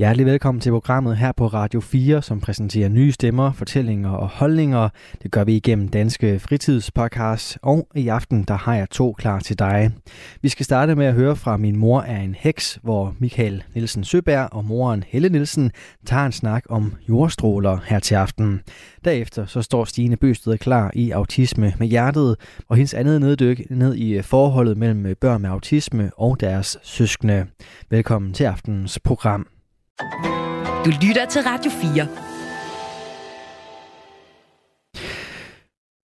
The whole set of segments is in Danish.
Hjertelig velkommen til programmet her på Radio 4, som præsenterer nye stemmer, fortællinger og holdninger. Det gør vi igennem Danske Fritidspodcast, og i aften der har jeg to klar til dig. Vi skal starte med at høre fra Min mor er en heks, hvor Michael Nielsen Søberg og moren Helle Nielsen tager en snak om jordstråler her til aften. Derefter så står Stine Bøsted klar i Autisme med hjertet, og hendes andet neddyk ned i forholdet mellem børn med autisme og deres søskende. Velkommen til aftens program. Du lytter til Radio 4.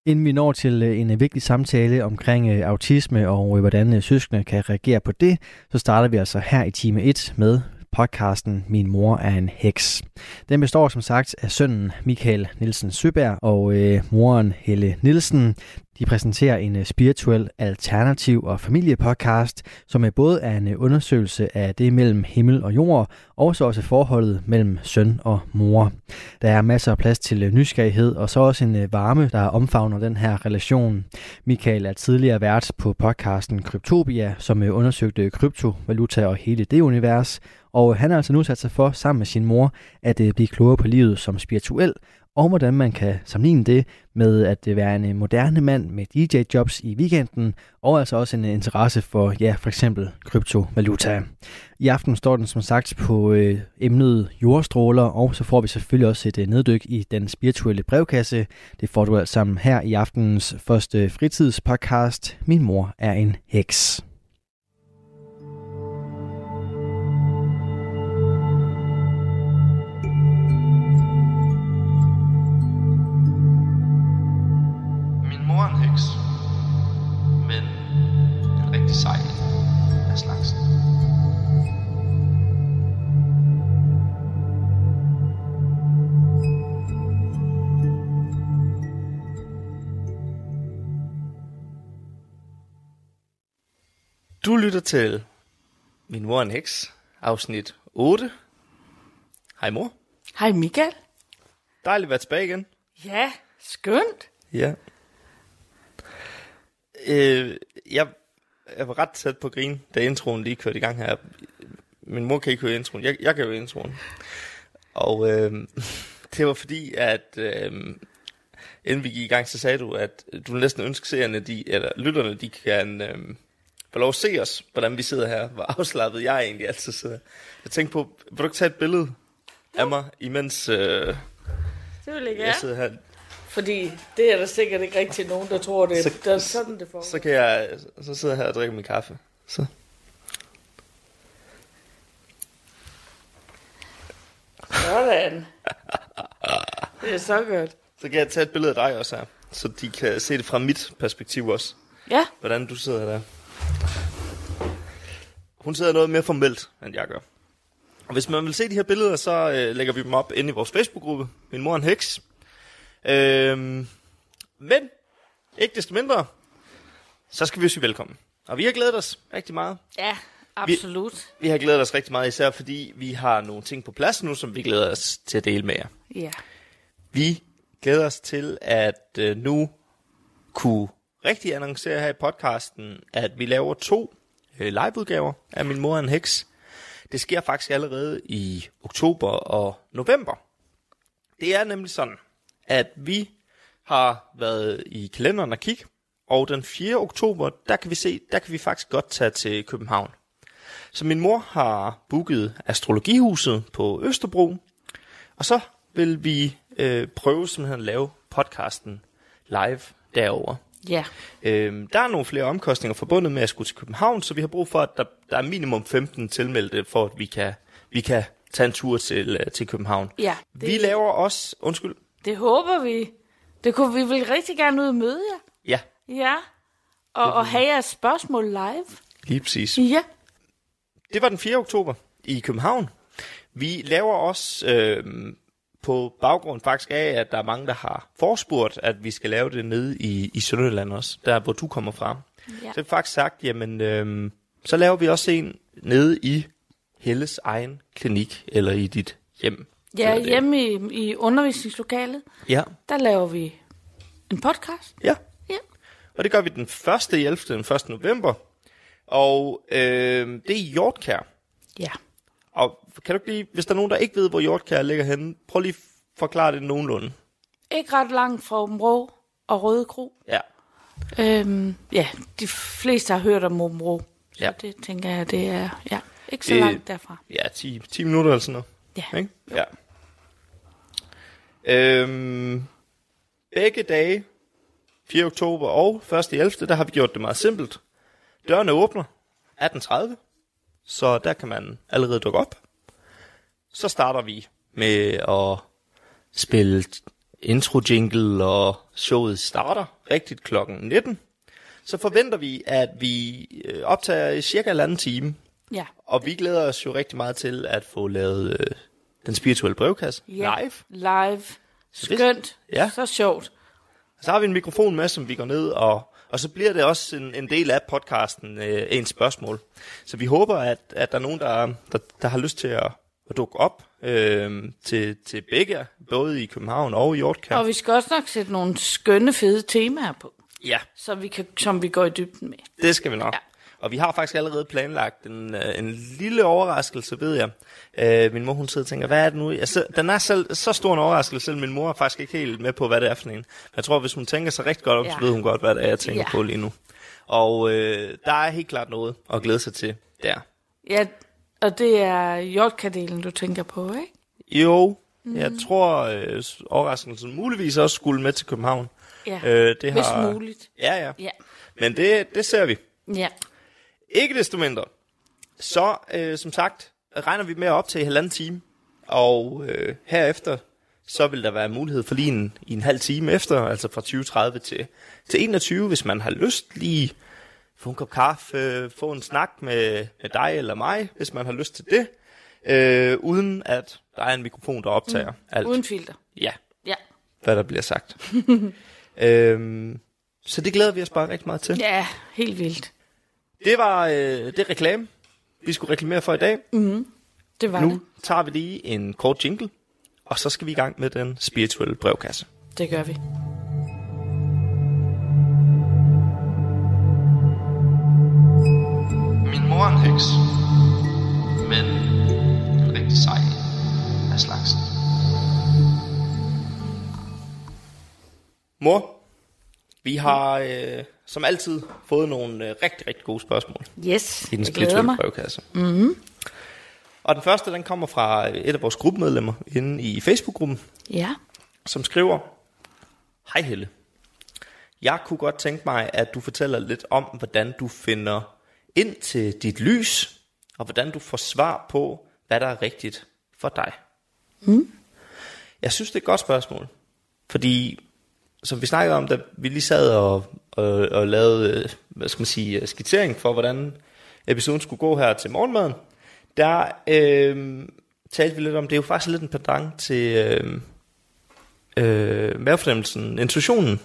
Inden vi når til øh, en øh, vigtig samtale omkring øh, autisme og hvordan søskende kan reagere på det, så starter vi altså her i time 1 med podcasten Min mor er en heks. Den består som sagt af sønnen Michael Nielsen Søberg og øh, moren Helle Nielsen. De præsenterer en øh, spirituel, alternativ og familiepodcast, som er både er en øh, undersøgelse af det mellem himmel og jord, og så også forholdet mellem søn og mor. Der er masser af plads til øh, nysgerrighed, og så også en varme, der omfavner den her relation. Michael er tidligere vært på podcasten Kryptopia, som undersøgte kryptovaluta og hele det univers, og han har altså nu sat sig for, sammen med sin mor, at øh, blive klogere på livet som spirituel, og hvordan man kan sammenligne det med at øh, være en øh, moderne mand med DJ-jobs i weekenden, og altså også en interesse for, ja, for eksempel kryptovaluta. I aften står den som sagt på øh, emnet jordstråler, og så får vi selvfølgelig også et øh, neddyk i den spirituelle brevkasse. Det får du alt sammen her i aftenens første fritidspodcast. Min mor er en heks. Du lytter til Min mor en heks, afsnit 8. Hej mor. Hej Michael. Dejligt at være tilbage igen. Ja, skønt. Ja. Øh, jeg, jeg var ret tæt på grin, da introen lige kørte i gang her. Min mor kan ikke høre introen. Jeg, jeg kan høre introen. Og øh, det var fordi, at øh, inden vi gik i gang, så sagde du, at du næsten ønsker seerne, de, eller lytterne, de kan øh, få lov at se os, hvordan vi sidder her. Hvor afslappet jeg egentlig altid sidder. Jeg tænkte på, vil du ikke tage et billede jo. af mig, imens øh, det vil jeg, jeg sidder her? Fordi det er der sikkert ikke rigtig nogen, der tror, det er, så, der sådan, det foregår. Så kan jeg, så sidder jeg her og drikker min kaffe. Så. Sådan. Det er så godt. Så kan jeg tage et billede af dig også her, så de kan se det fra mit perspektiv også. Ja. Hvordan du sidder der. Hun sidder noget mere formelt, end jeg gør. Og hvis man vil se de her billeder, så øh, lægger vi dem op inde i vores Facebook-gruppe. Min mor er en heks. Øhm, men, ikke desto mindre, så skal vi jo sige velkommen. Og vi har glædet os rigtig meget. Ja, absolut. Vi, vi har glædet os rigtig meget, især fordi vi har nogle ting på plads nu, som vi glæder os til at dele med jer. Ja. Vi glæder os til at øh, nu kunne rigtig annoncere her i podcasten, at vi laver to øh, Øh, liveudgaver af Min Mor er en Heks. Det sker faktisk allerede i oktober og november. Det er nemlig sådan, at vi har været i kalenderen og kigge, og den 4. oktober, der kan vi se, der kan vi faktisk godt tage til København. Så min mor har booket Astrologihuset på Østerbro, og så vil vi øh, prøve simpelthen at lave podcasten live derover. Ja. Øhm, der er nogle flere omkostninger forbundet med at skulle til København, så vi har brug for, at der, der er minimum 15 tilmeldte, for at vi kan, vi kan tage en tur til, øh, til København. Ja. Det... Vi laver også, undskyld, det håber vi. Det kunne vi vil rigtig gerne ud og møde jer. Ja. Ja. Og, og have jeres spørgsmål live. Lige præcis. Ja. Det var den 4. oktober i København. Vi laver også øh, på baggrund faktisk af, at der er mange, der har forspurgt, at vi skal lave det nede i, i Sønderjylland også, der hvor du kommer fra. Ja. Så har vi faktisk sagt, jamen, øh, så laver vi også en nede i Helles egen klinik, eller i dit hjem, Ja, hjemme i, i undervisningslokalet, Ja. der laver vi en podcast. Ja. Ja. Og det gør vi den 1. 11. den 1. november. Og øh, det er i Hjortkær. Ja. Og kan du ikke lige, hvis der er nogen, der ikke ved, hvor Hjortkær ligger henne, prøv lige at forklare det nogenlunde. Ikke ret langt fra Åben Rå og Røde Kro. Ja. Øhm, ja, de fleste har hørt om Åben Rå. Så Ja. det tænker jeg, det er ja, ikke så Det- langt derfra. Ja, 10, 10 minutter eller sådan noget. Ja. Ikke? Ja. Øhm, begge dage, 4. oktober og 1. 11., der har vi gjort det meget simpelt. Dørene åbner 18.30, så der kan man allerede dukke op. Så starter vi med at spille intro jingle, og showet starter rigtigt klokken 19. Så forventer vi, at vi øh, optager i cirka en anden time, Ja. og vi glæder os jo rigtig meget til at få lavet øh, den spirituelle brevkasse ja. live. Live. Skønt. Ja. Så sjovt. Så har vi en mikrofon med, som vi går ned, og, og så bliver det også en, en del af podcasten, øh, en spørgsmål. Så vi håber, at, at der er nogen, der, der, der har lyst til at, at dukke op øh, til, til begge, både i København og i Hjortkær. Og vi skal også nok sætte nogle skønne, fede temaer på, Ja, så vi kan, som vi går i dybden med. det skal vi nok. Ja. Og vi har faktisk allerede planlagt en, øh, en lille overraskelse, ved jeg. Øh, min mor, hun sidder og tænker, hvad er det nu? Altså, den er selv, så stor en overraskelse, selv min mor er faktisk ikke helt med på, hvad det er for en. Men jeg tror, hvis hun tænker sig rigtig godt op, ja. så ved hun godt, hvad det er, jeg tænker Ja. på lige nu. Og øh, der er helt klart noget at glæde sig til der. Ja, og det er jordkadelen, du tænker på, ikke? Jo, mm. jeg tror, øh, overraskelsen muligvis også skulle med til København. Ja, Øh, det hvis har... muligt. Ja, ja. Ja. Men det, det ser vi. Ja. Ikke desto mindre, så øh, som sagt, regner vi med at optage i halvanden time, og øh, herefter, så vil der være mulighed for lige en, i en halv time efter, altså fra 20.30 til, til 21, hvis man har lyst lige få en kop kaffe, få en snak med, med dig eller mig, hvis man har lyst til det, øh, uden at der er en mikrofon, der optager mm. alt. Uden filter. Ja, Ja. hvad der bliver sagt. øhm, så det glæder vi os bare rigtig meget til. Ja, helt vildt. Det var øh, det reklame, vi skulle reklamere for i dag. Det var Nu det. tager vi lige en kort jingle, og så skal vi i gang med den spirituelle brevkasse. Det gør vi. Min mor er en heks, men en rigtig sej af slagsen. Mor, vi har øh, som altid fået nogle øh, rigtig, rigtig gode spørgsmål Yes, i den spirituelle mig. brevkasse. Mm-hmm. Og den første, den kommer fra et af vores gruppemedlemmer inde i Facebook-gruppen, Ja. som skriver, Hej Helle. Jeg kunne godt tænke mig, at du fortæller lidt om, hvordan du finder ind til dit lys, og hvordan du får svar på, hvad der er rigtigt for dig. Mm. Jeg synes, det er et godt spørgsmål, fordi som vi snakkede om, da vi lige sad og, og, og lavede, øh, hvad skal man sige, skitsering for, hvordan episoden skulle gå her til morgenmaden, der øh, talte vi lidt om, det er jo faktisk lidt en pendant til øh, øh, mavefornemmelsen, intuitionen.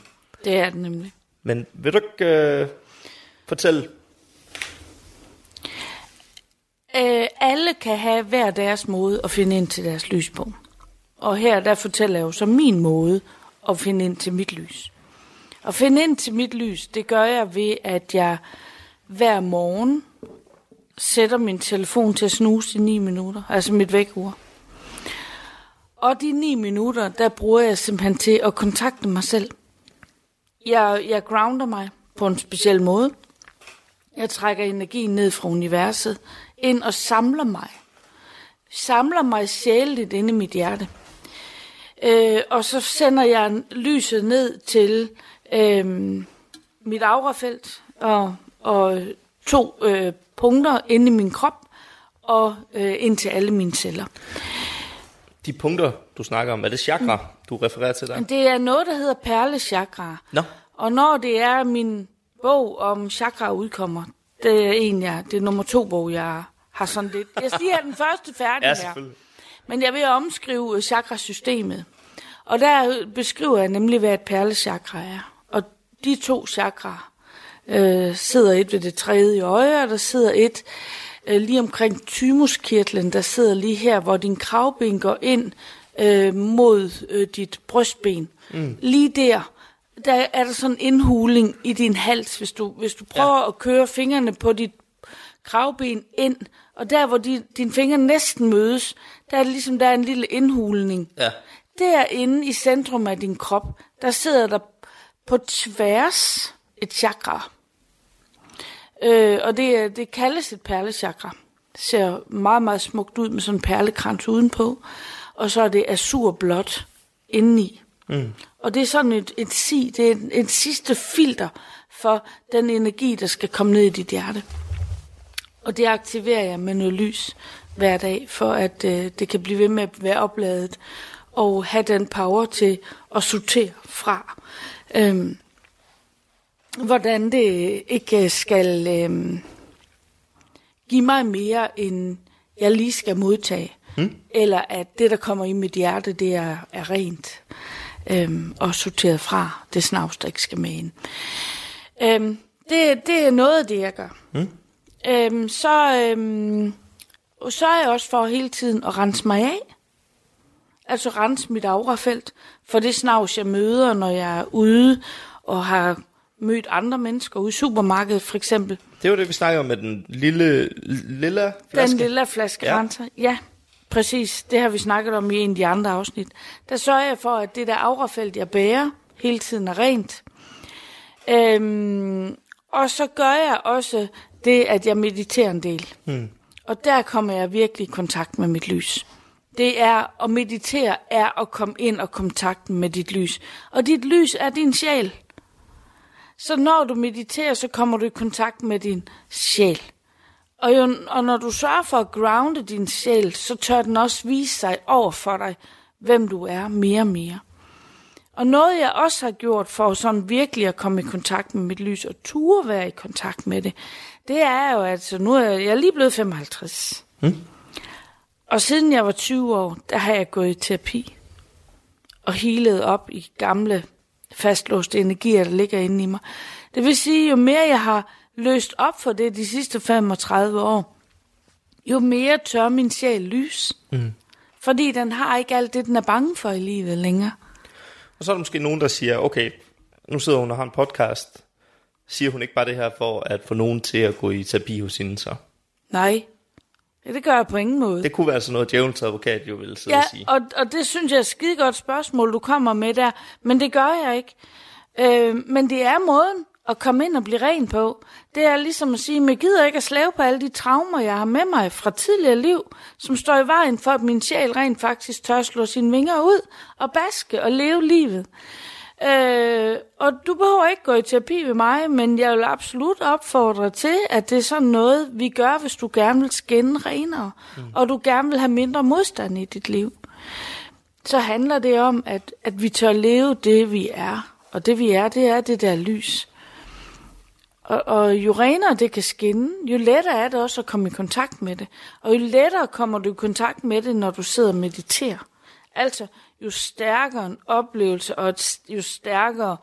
Det er det nemlig. Men vil du ikke øh, fortælle? Øh, alle kan have hver deres måde at finde ind til deres lys på. Og her der fortæller jeg jo så min måde at finde ind til mit lys. At finde ind til mit lys, det gør jeg ved, at jeg hver morgen sætter min telefon til at snuse i 9 minutter, altså mit vækkeur. Og de 9 minutter, der bruger jeg simpelthen til at kontakte mig selv. Jeg, jeg grounder mig på en speciel måde. Jeg trækker energien ned fra universet ind og samler mig. Samler mig sjældent inde i mit hjerte. Øh, og så sender jeg lyset ned til øh, mit aurafelt og, og to øh, punkter inde i min krop og øh, ind til alle mine celler. De punkter, du snakker om, er det chakra, du refererer til der? Det er noget, der hedder perlechakra. Nå, Og når det er min bog om chakra udkommer, det er en, jeg, det er nummer to bog, jeg har sådan lidt. Jeg siger den første færdig ja, her. Men jeg vil omskrive øh, chakrasystemet. Og der beskriver jeg nemlig, hvad et perlechakra er. Og de to chakra øh, sidder et ved det tredje øje, og der sidder et øh, lige omkring thymuskirtlen, der sidder lige her, hvor din kravben går ind øh, mod øh, dit brystben. Mm. Lige der, der er der sådan en indhuling i din hals, hvis du, hvis du prøver ja. at køre fingrene på dit kravben ind, og der, hvor de, dine fingre næsten mødes, der er det ligesom, der er en lille indhulning. Ja. Derinde i centrum af din krop, der sidder der på tværs et chakra. Øh, og det, det kaldes et perlechakra. Det ser meget, meget smukt ud med sådan en perlekrans udenpå. Og så er det azurblåt indeni. Mm. Og det er sådan et, et si, det er et, et sidste filter for den energi, der skal komme ned i dit hjerte. Og det aktiverer jeg med noget lys hver dag, for at øh, det kan blive ved med at være opladet og have den power til at sortere fra. Øhm, hvordan det ikke skal øhm, give mig mere, end jeg lige skal modtage. Mm. Eller at det, der kommer i mit hjerte, det er, er rent øhm, og sorteret fra. Det snavs, der ikke skal med ind. Øhm, det, det er noget af det, jeg gør. Mm. Øhm, så, øhm, så er jeg også for hele tiden at rense mig af. Altså rense mit aurafelt. For det snavs, jeg møder, når jeg er ude og har mødt andre mennesker ude i supermarkedet for eksempel. Det var det, vi snakkede om med den lille, lille flaske. Den lille flaske ja. renser. Ja, præcis. Det har vi snakket om i en af de andre afsnit. Der sørger jeg for, at det der aurafelt, jeg bærer, hele tiden er rent. Øhm, og så gør jeg også det, at jeg mediterer en del. Mm. Og der kommer jeg virkelig i kontakt med mit lys. Det er at meditere, er at komme ind og kontakt med dit lys. Og dit lys er din sjæl. Så når du mediterer, så kommer du i kontakt med din sjæl. Og, jo, og når du sørger for at grounde din sjæl, så tør den også vise sig over for dig, hvem du er mere og mere. Og noget jeg også har gjort for sådan virkelig at komme i kontakt med mit lys og ture være i kontakt med det, det er jo, at nu er jeg, jeg er lige blevet 55. Hmm. Og siden jeg var 20 år, der har jeg gået i terapi og healet op i gamle fastlåste energier, der ligger inde i mig. Det vil sige, jo mere jeg har løst op for det de sidste 35 år, jo mere tør min sjæl lys. Mm. Fordi den har ikke alt det, den er bange for i livet længere. Og så er der måske nogen, der siger, okay, nu sidder hun og har en podcast. Siger hun ikke bare det her for at få nogen til at gå i terapi hos hende så? Nej, Ja, det gør jeg på ingen måde. Det kunne være sådan noget, djævelens advokat jo ville sidde ja, og sige. Og, og det synes jeg er et skide godt spørgsmål, du kommer med der. Men det gør jeg ikke. Øh, men det er måden at komme ind og blive ren på. Det er ligesom at sige, at jeg gider ikke at slave på alle de traumer, jeg har med mig fra tidligere liv, som står i vejen for, at min sjæl rent faktisk tør slå sine vinger ud og baske og leve livet. Øh, og du behøver ikke gå i terapi ved mig, men jeg vil absolut opfordre til, at det er sådan noget, vi gør, hvis du gerne vil skinne renere, mm. og du gerne vil have mindre modstand i dit liv. Så handler det om, at, at vi tør leve det, vi er. Og det, vi er, det er det der lys. Og, og jo renere det kan skinne, jo lettere er det også at komme i kontakt med det. Og jo lettere kommer du i kontakt med det, når du sidder og mediterer. Altså, jo stærkere en oplevelse og et, jo stærkere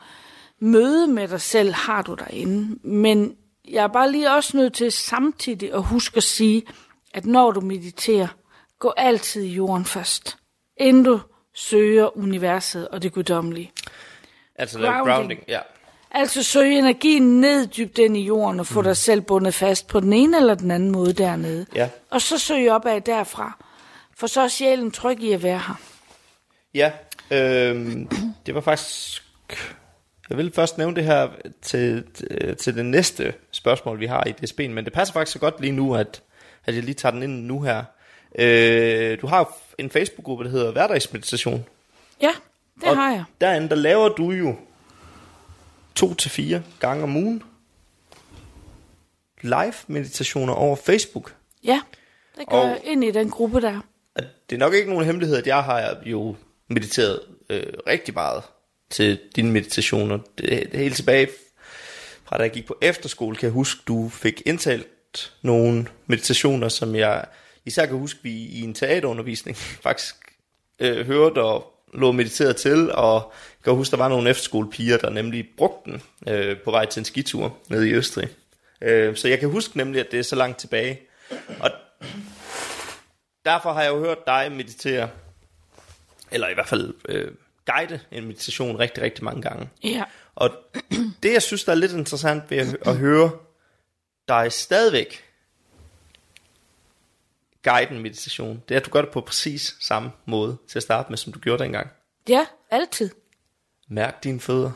møde med dig selv har du derinde. Men jeg er bare lige også nødt til samtidig at huske at sige, at når du mediterer, gå altid i jorden først, inden du søger universet og det guddommelige. Altså grounding. grounding, ja. Altså søge energien ned dybt ind i jorden og få mm. dig selv bundet fast på den ene eller den anden måde dernede. Ja. Og så søge opad derfra. For så er sjælen tryg i at være her. Ja, øh, det var faktisk... Jeg vil først nævne det her til, til det næste spørgsmål, vi har i DSB'en, men det passer faktisk så godt lige nu, at, at jeg lige tager den ind nu her. Øh, du har en Facebook-gruppe, der hedder Hverdagsmeditation. Ja, det og har jeg. derinde, der laver du jo to til fire gange om ugen live meditationer over Facebook. Ja, det gør og jeg ind i den gruppe der. Det er nok ikke nogen hemmelighed, at jeg har jo mediteret øh, rigtig meget til dine meditationer. Det, det helt tilbage fra da jeg gik på efterskole, kan jeg huske, du fik indtalt nogle meditationer, som jeg især kan huske, vi i en teaterundervisning faktisk øh, hørte og lå mediteret til, og jeg kan huske, der var nogle efterskolepiger, der nemlig brugte den øh, på vej til en skitur nede i Østrig. Øh, så jeg kan huske nemlig, at det er så langt tilbage. Og derfor har jeg jo hørt dig meditere, eller i hvert fald øh, guide en meditation rigtig, rigtig mange gange. Ja. Og det, jeg synes, der er lidt interessant ved at, at høre dig stadigvæk guide en meditation, det er, at du gør det på præcis samme måde til at starte med, som du gjorde dengang. Ja, altid. Mærk dine fødder.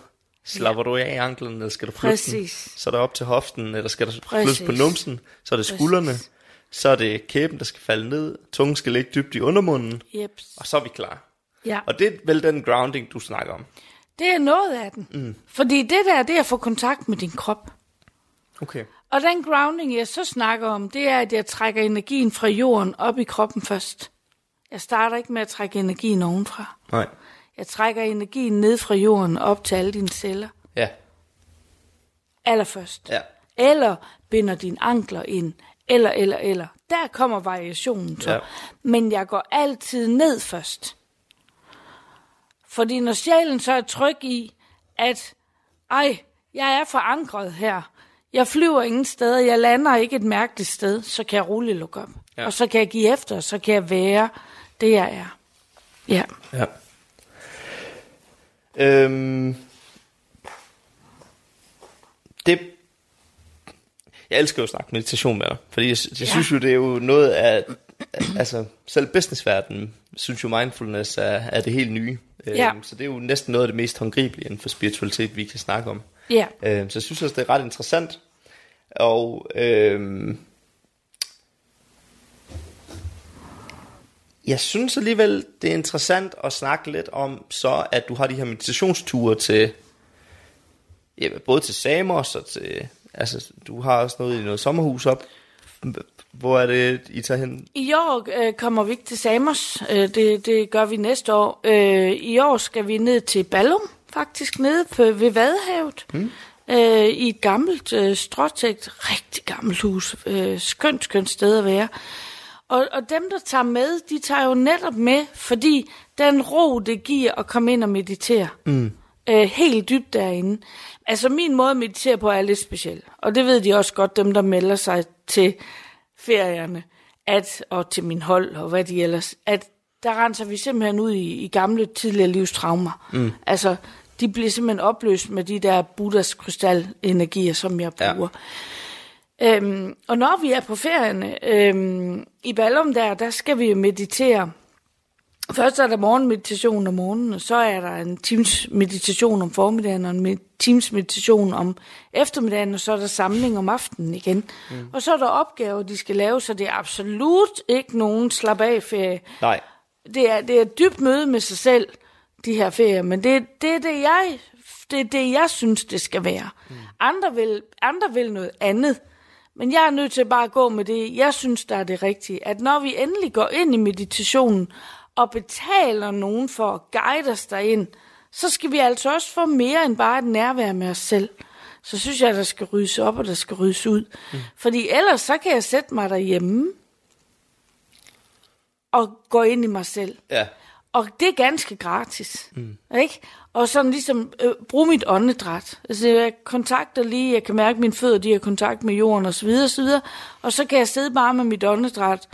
Slapper du af i anklen, eller skal du flytte den? Så er det op til hoften, eller skal du flytte på numsen? Så er det skuldrene. Præcis. Så er det kæben, der skal falde ned. Tungen skal ligge dybt i undermunden. Jeps. Og så er vi klar. Ja. Og det er vel den grounding, du snakker om. Det er noget af den. Mm. Fordi det der, det er at få kontakt med din krop. Okay. Og den grounding, jeg så snakker om, det er, at jeg trækker energien fra jorden op i kroppen først. Jeg starter ikke med at trække energien ovenfra. Nej. Jeg trækker energien ned fra jorden op til alle dine celler. Ja. Allerførst. Ja. Eller binder dine ankler ind. Eller, eller, eller. Der kommer variationen så. Ja. Men jeg går altid ned først. Fordi når sjælen så er tryg i, at ej, jeg er forankret her. Jeg flyver ingen steder, jeg lander ikke et mærkeligt sted, så kan jeg roligt lukke op. Ja. Og så kan jeg give efter, og så kan jeg være det, jeg er. Ja. Ja. Øhm, det, jeg elsker jo at snakke meditation med dig, fordi jeg, jeg ja. synes jo, det er jo noget af, altså selv businessverdenen synes jo mindfulness er, er det helt nye. Ja. Øhm, så det er jo næsten noget af det mest håndgribelige inden for spiritualitet, vi kan snakke om. Ja. Øhm, så jeg synes også, det er ret interessant. Og øhm, jeg synes alligevel, det er interessant at snakke lidt om, så at du har de her meditationsture til, ja, både til Samos og til, altså du har også noget i noget sommerhus op. Hvor er det, I tager hen? I år øh, kommer vi ikke til Samos. Øh, det, det gør vi næste år. Øh, I år skal vi ned til Ballum, faktisk nede på, ved Vadehavet. Mm. Øh, I et gammelt øh, stråtægt, rigtig gammelt hus. Øh, skønt, skønt sted at være. Og, og dem, der tager med, de tager jo netop med, fordi den ro, det giver at komme ind og meditere. Mm. Øh, helt dybt derinde. Altså min måde at meditere på er lidt speciel. Og det ved de også godt, dem der melder sig til ferierne, at, og til min hold, og hvad de ellers, at der renser vi simpelthen ud i, i gamle, tidligere livstraumer. Mm. Altså, de bliver simpelthen opløst med de der Buddhas krystalenergier, som jeg bruger. Ja. Øhm, og når vi er på ferierne, øhm, i Ballum der, der skal vi meditere. Først er der morgenmeditation om morgenen, og så er der en times meditation om formiddagen, og en times meditation om eftermiddagen, og så er der samling om aftenen igen. Mm. Og så er der opgaver, de skal lave, så det er absolut ikke nogen slap af ferie. Nej. Det er, det er et dybt møde med sig selv, de her ferier, men det, det er det, jeg, det, er det, jeg synes, det skal være. Mm. Andre, vil, andre vil noget andet, men jeg er nødt til bare at gå med det, jeg synes, der er det rigtige. At når vi endelig går ind i meditationen, og betaler nogen for at guide os derind, så skal vi altså også få mere end bare et nærvær med os selv. Så synes jeg, at der skal ryddes op, og der skal ryddes ud. Mm. Fordi ellers så kan jeg sætte mig derhjemme og gå ind i mig selv. Ja. Og det er ganske gratis. Mm. Ikke? Og sådan ligesom øh, bruge mit åndedræt. Altså jeg kontakter lige, jeg kan mærke, mine fødder de har kontakt med jorden osv. osv. Og så kan jeg sidde bare med mit åndedræt,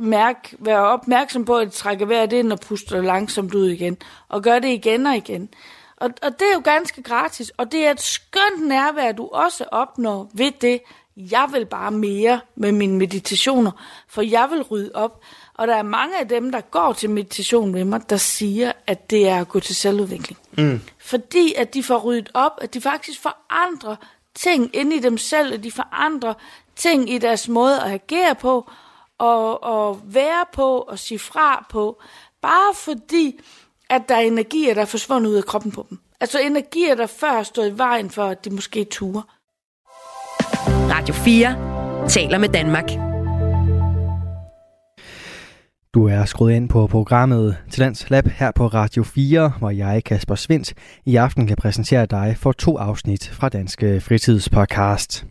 mærke, være opmærksom på, at jeg trækker vejret ind og puster langsomt ud igen. Og gør det igen og igen. Og, og det er jo ganske gratis. Og det er et skønt nærvær, du også opnår ved det. Jeg vil bare mere med mine meditationer, for jeg vil rydde op. Og der er mange af dem, der går til meditation med mig, der siger, at det er at gå til selvudvikling. Mm. Fordi at de får ryddet op, at de faktisk forandrer ting inde i dem selv, at de forandrer ting i deres måde at agere på, og, og være på, og sige fra på, bare fordi, at der er energier, der er forsvundet ud af kroppen på dem. Altså energier, der før stod i vejen for, at de måske turer. Radio 4 taler med Danmark. Du er skruet ind på programmet Talents Lab her på Radio 4, hvor jeg, Kasper Svendt, i aften kan præsentere dig for to afsnit fra Danske Fritidspodcast.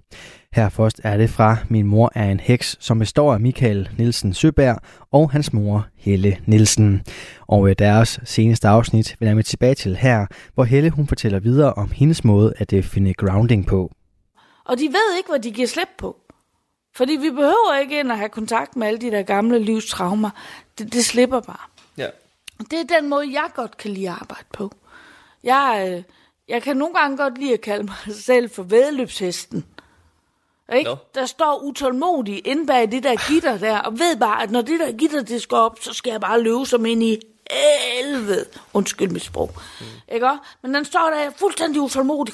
Her først er det fra Min mor er en heks, som består af Michael Nielsen Søberg og hans mor Helle Nielsen. Og i deres seneste afsnit vender vi tilbage til her, hvor Helle hun fortæller videre om hendes måde at øh, finde grounding på. Og de ved ikke, hvad de giver slip på. Fordi vi behøver ikke ind og have kontakt med alle de der gamle livstraumer. Det, det slipper bare. Ja. Det er den måde, jeg godt kan lide at arbejde på. Jeg, øh, jeg kan nogle gange godt lide at kalde mig selv for vedløbshesten. Ikke? Nå. Der står utålmodig inde bag det der gitter der, og ved bare, at når det der gitter det skal op, så skal jeg bare løbe som ind i helvede. Undskyld mit sprog. Mm. Ikke også? Men den står der fuldstændig utålmodig,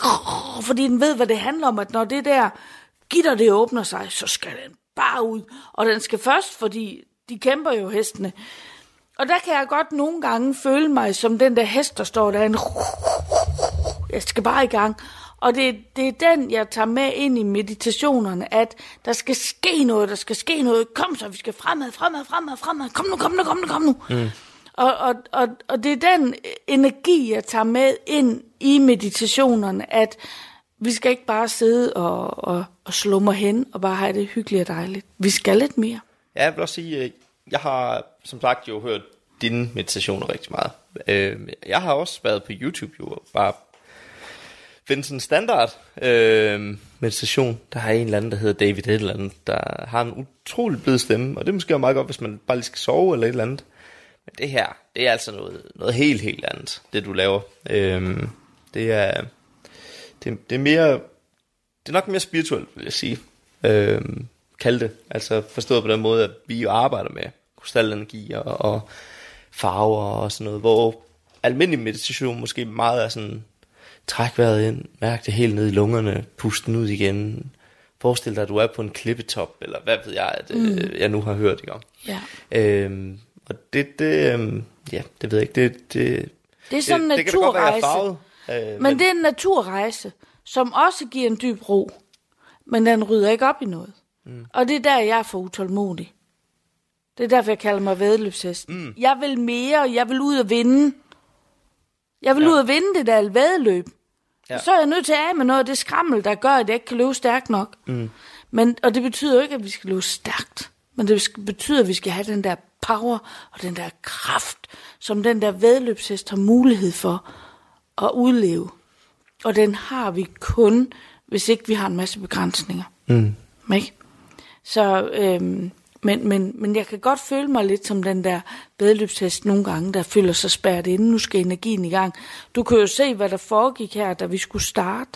fordi den ved, hvad det handler om, at når det der gitter det åbner sig, så skal den bare ud. Og den skal først, fordi de kæmper jo hestene. Og der kan jeg godt nogle gange føle mig som den der hest, der står der. Jeg skal bare i gang. Og det, det er den, jeg tager med ind i meditationerne, at der skal ske noget, der skal ske noget. Kom så, vi skal fremad, fremad, fremad, fremad. Kom nu, kom nu, kom nu, kom nu. Mm. Og, og, og, og det er den energi, jeg tager med ind i meditationerne, at vi skal ikke bare sidde og, og, og slumre hen og bare have det hyggeligt og dejligt. Vi skal lidt mere. Ja, jeg vil også sige, øh, jeg har som sagt jo hørt dine meditationer rigtig meget. Øh, Jeg har også været på YouTube jo, bare finde sådan en standard øh, meditation. Der har en eller anden, der hedder David et eller andet, der har en utrolig blid stemme, og det er måske også meget godt, hvis man bare lige skal sove eller et eller andet. Men det her, det er altså noget, noget helt, helt andet, det du laver. Øh, det er, det, det er mere, det er nok mere spirituelt, vil jeg sige. Øh, kalde det. Altså forstået på den måde, at vi jo arbejder med krystalenergier og, og farver og sådan noget, hvor almindelig meditation måske meget er sådan, træk vejret ind, mærk det helt ned i lungerne, pust den ud igen, forestil dig, at du er på en klippetop, eller hvad ved jeg, at, mm. jeg nu har hørt, ikke om. Ja. Øhm, og det, det, øhm, ja, det ved jeg ikke, det, det, Det er sådan en naturrejse. farvet, øh, Men det er en naturrejse, som også giver en dyb ro. Men den rydder ikke op i noget. Mm. Og det er der, jeg er for utålmodig. Det er derfor, jeg kalder mig vedløbshest. Mm. Jeg vil mere, jeg vil ud og vinde. Jeg vil. Ja. ud og vinde det der vedløb. Ja. Så er jeg nødt til at af med noget af det skrammel, der gør, at jeg ikke kan løbe stærkt nok. Mm. Men, og det betyder jo ikke, at vi skal løbe stærkt. Men det betyder, at vi skal have den der power og den der kraft, som den der vedløbshest har mulighed for at udleve. Og den har vi kun, hvis ikke vi har en masse begrænsninger. Mm. Ikke? Så, øhm, men, men, men jeg kan godt føle mig lidt som den der vedløbshest nogle gange, der føler sig spærret inde. Nu skal energien i gang. Du kan jo se, hvad der foregik her, da vi skulle starte.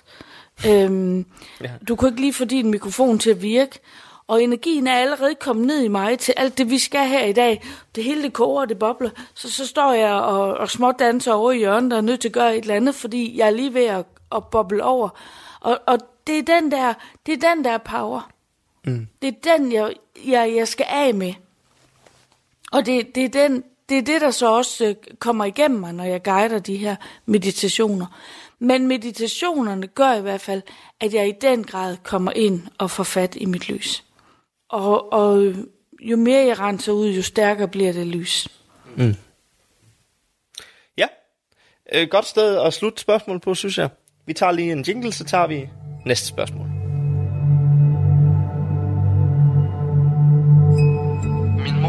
Øhm, ja. Du kunne ikke lige få din mikrofon til at virke. Og energien er allerede kommet ned i mig til alt det, vi skal her i dag. Det hele det koger, og det bobler. Så, så står jeg og, og småt danser over i hjørnet, og er nødt til at gøre et eller andet, fordi jeg er lige ved at, at boble over. Og, og det er den der, det er den der power. Mm. Det er den, jeg, jeg, jeg skal af med. Og det, det, er den, det er det, der så også øh, kommer igennem mig, når jeg guider de her meditationer. Men meditationerne gør i hvert fald, at jeg i den grad kommer ind og får fat i mit lys. Og, og jo mere jeg renser ud, jo stærkere bliver det lys. Ja, øh, godt sted at slutte spørgsmål på, synes jeg. Vi tager lige en jingle, så tager vi næste spørgsmål.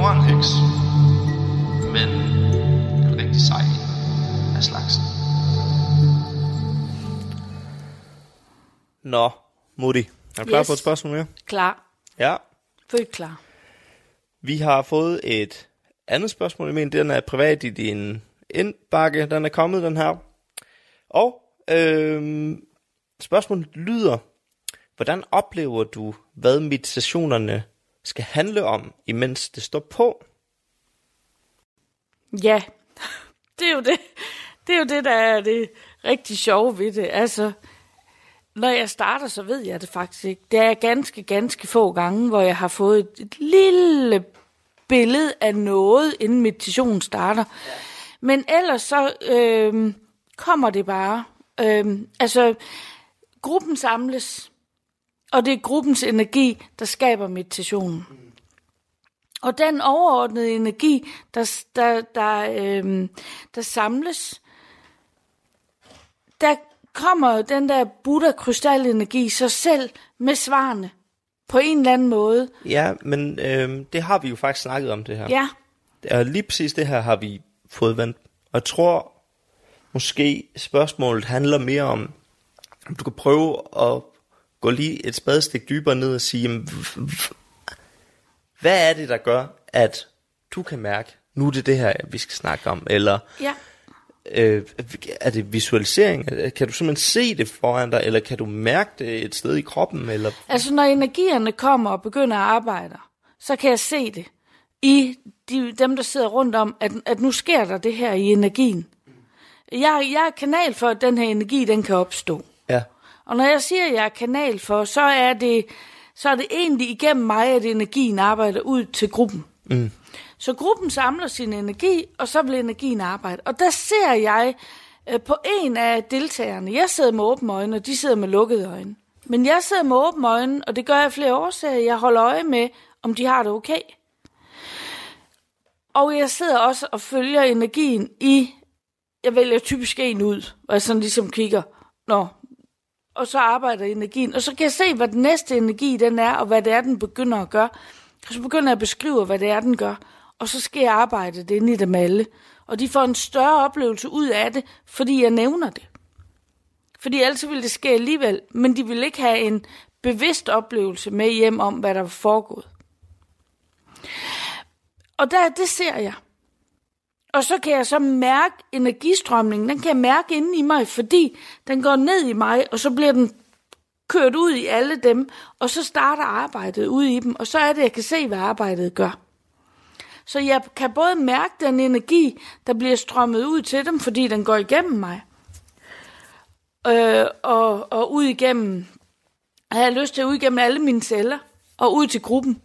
Er en heks, men en rigtig sej af slagsen. Nå, Mutti, er du klar Yes. på et spørgsmål mere? Klar. Ja. Født klar. Vi har fået et andet spørgsmål. Jeg mener, den er privat i din indbakke. Den er kommet, den her. Og øhm, spørgsmålet lyder, hvordan oplever du, hvad meditationerne skal handle om, imens det står på? Ja, det er jo det. Det er jo det, der er det rigtig sjove ved det. Altså, når jeg starter, så ved jeg det faktisk ikke. Det er ganske, ganske få gange, hvor jeg har fået et, et lille billede af noget, inden meditationen starter. Men ellers så øh, kommer det bare. Øh, altså, gruppen samles, og det er gruppens energi, der skaber meditationen. Og den overordnede energi, der, der, der, øhm, der samles, der kommer den der Buddha-krystalenergi sig selv med svarene på en eller anden måde. Ja, men øhm, det har vi jo faktisk snakket om, det her. Ja, Og lige præcis det her har vi fået vendt. Og jeg tror, måske spørgsmålet handler mere om, om du kan prøve at gå lige et spadestik dybere ned og sige, jamen, Hvad er det, der gør, at du kan mærke, nu er det det her, vi skal snakke om, eller Ja. øh, er det visualisering? Kan du simpelthen se det foran dig, eller kan du mærke det et sted i kroppen? Eller? Altså, når energierne kommer og begynder at arbejde, så kan jeg se det i de, dem, der sidder rundt om, at, at nu sker der det her i energien. Jeg, jeg er kanal for, at den her energi, den kan opstå. Ja. Og når jeg siger, at jeg er kanal for, så er det, så er det egentlig igennem mig, at energien arbejder ud til gruppen. Mm. Så gruppen samler sin energi, og så vil energien arbejde. Og der ser jeg øh, på en af deltagerne, jeg sidder med åbne øjne, og de sidder med lukkede øjne. Men jeg sidder med åbne øjne, og det gør jeg flere årsager. Jeg holder øje med, om de har det okay. Og jeg sidder også og følger energien i, jeg vælger typisk en ud, og jeg sådan ligesom kigger, nå, og så arbejder energien. Og så kan jeg se, hvad den næste energi den er, og hvad det er, den begynder at gøre. Og så begynder jeg at beskrive, hvad det er, den gør. Og så skal jeg arbejde det inde i dem alle. Og de får en større oplevelse ud af det, fordi jeg nævner det. Fordi ellers ville det ske alligevel, men de vil ikke have en bevidst oplevelse med hjem om, hvad der var foregået. Og der, det ser jeg. Og så kan jeg så mærke energistrømningen, den kan jeg mærke inde i mig, fordi den går ned i mig, og så bliver den kørt ud i alle dem, og så starter arbejdet ud i dem, og så er det, jeg kan se, hvad arbejdet gør. Så jeg kan både mærke den energi, der bliver strømmet ud til dem, fordi den går igennem mig, øh, og, og ud igennem, jeg har lyst til at ud igennem alle mine celler, og ud til gruppen.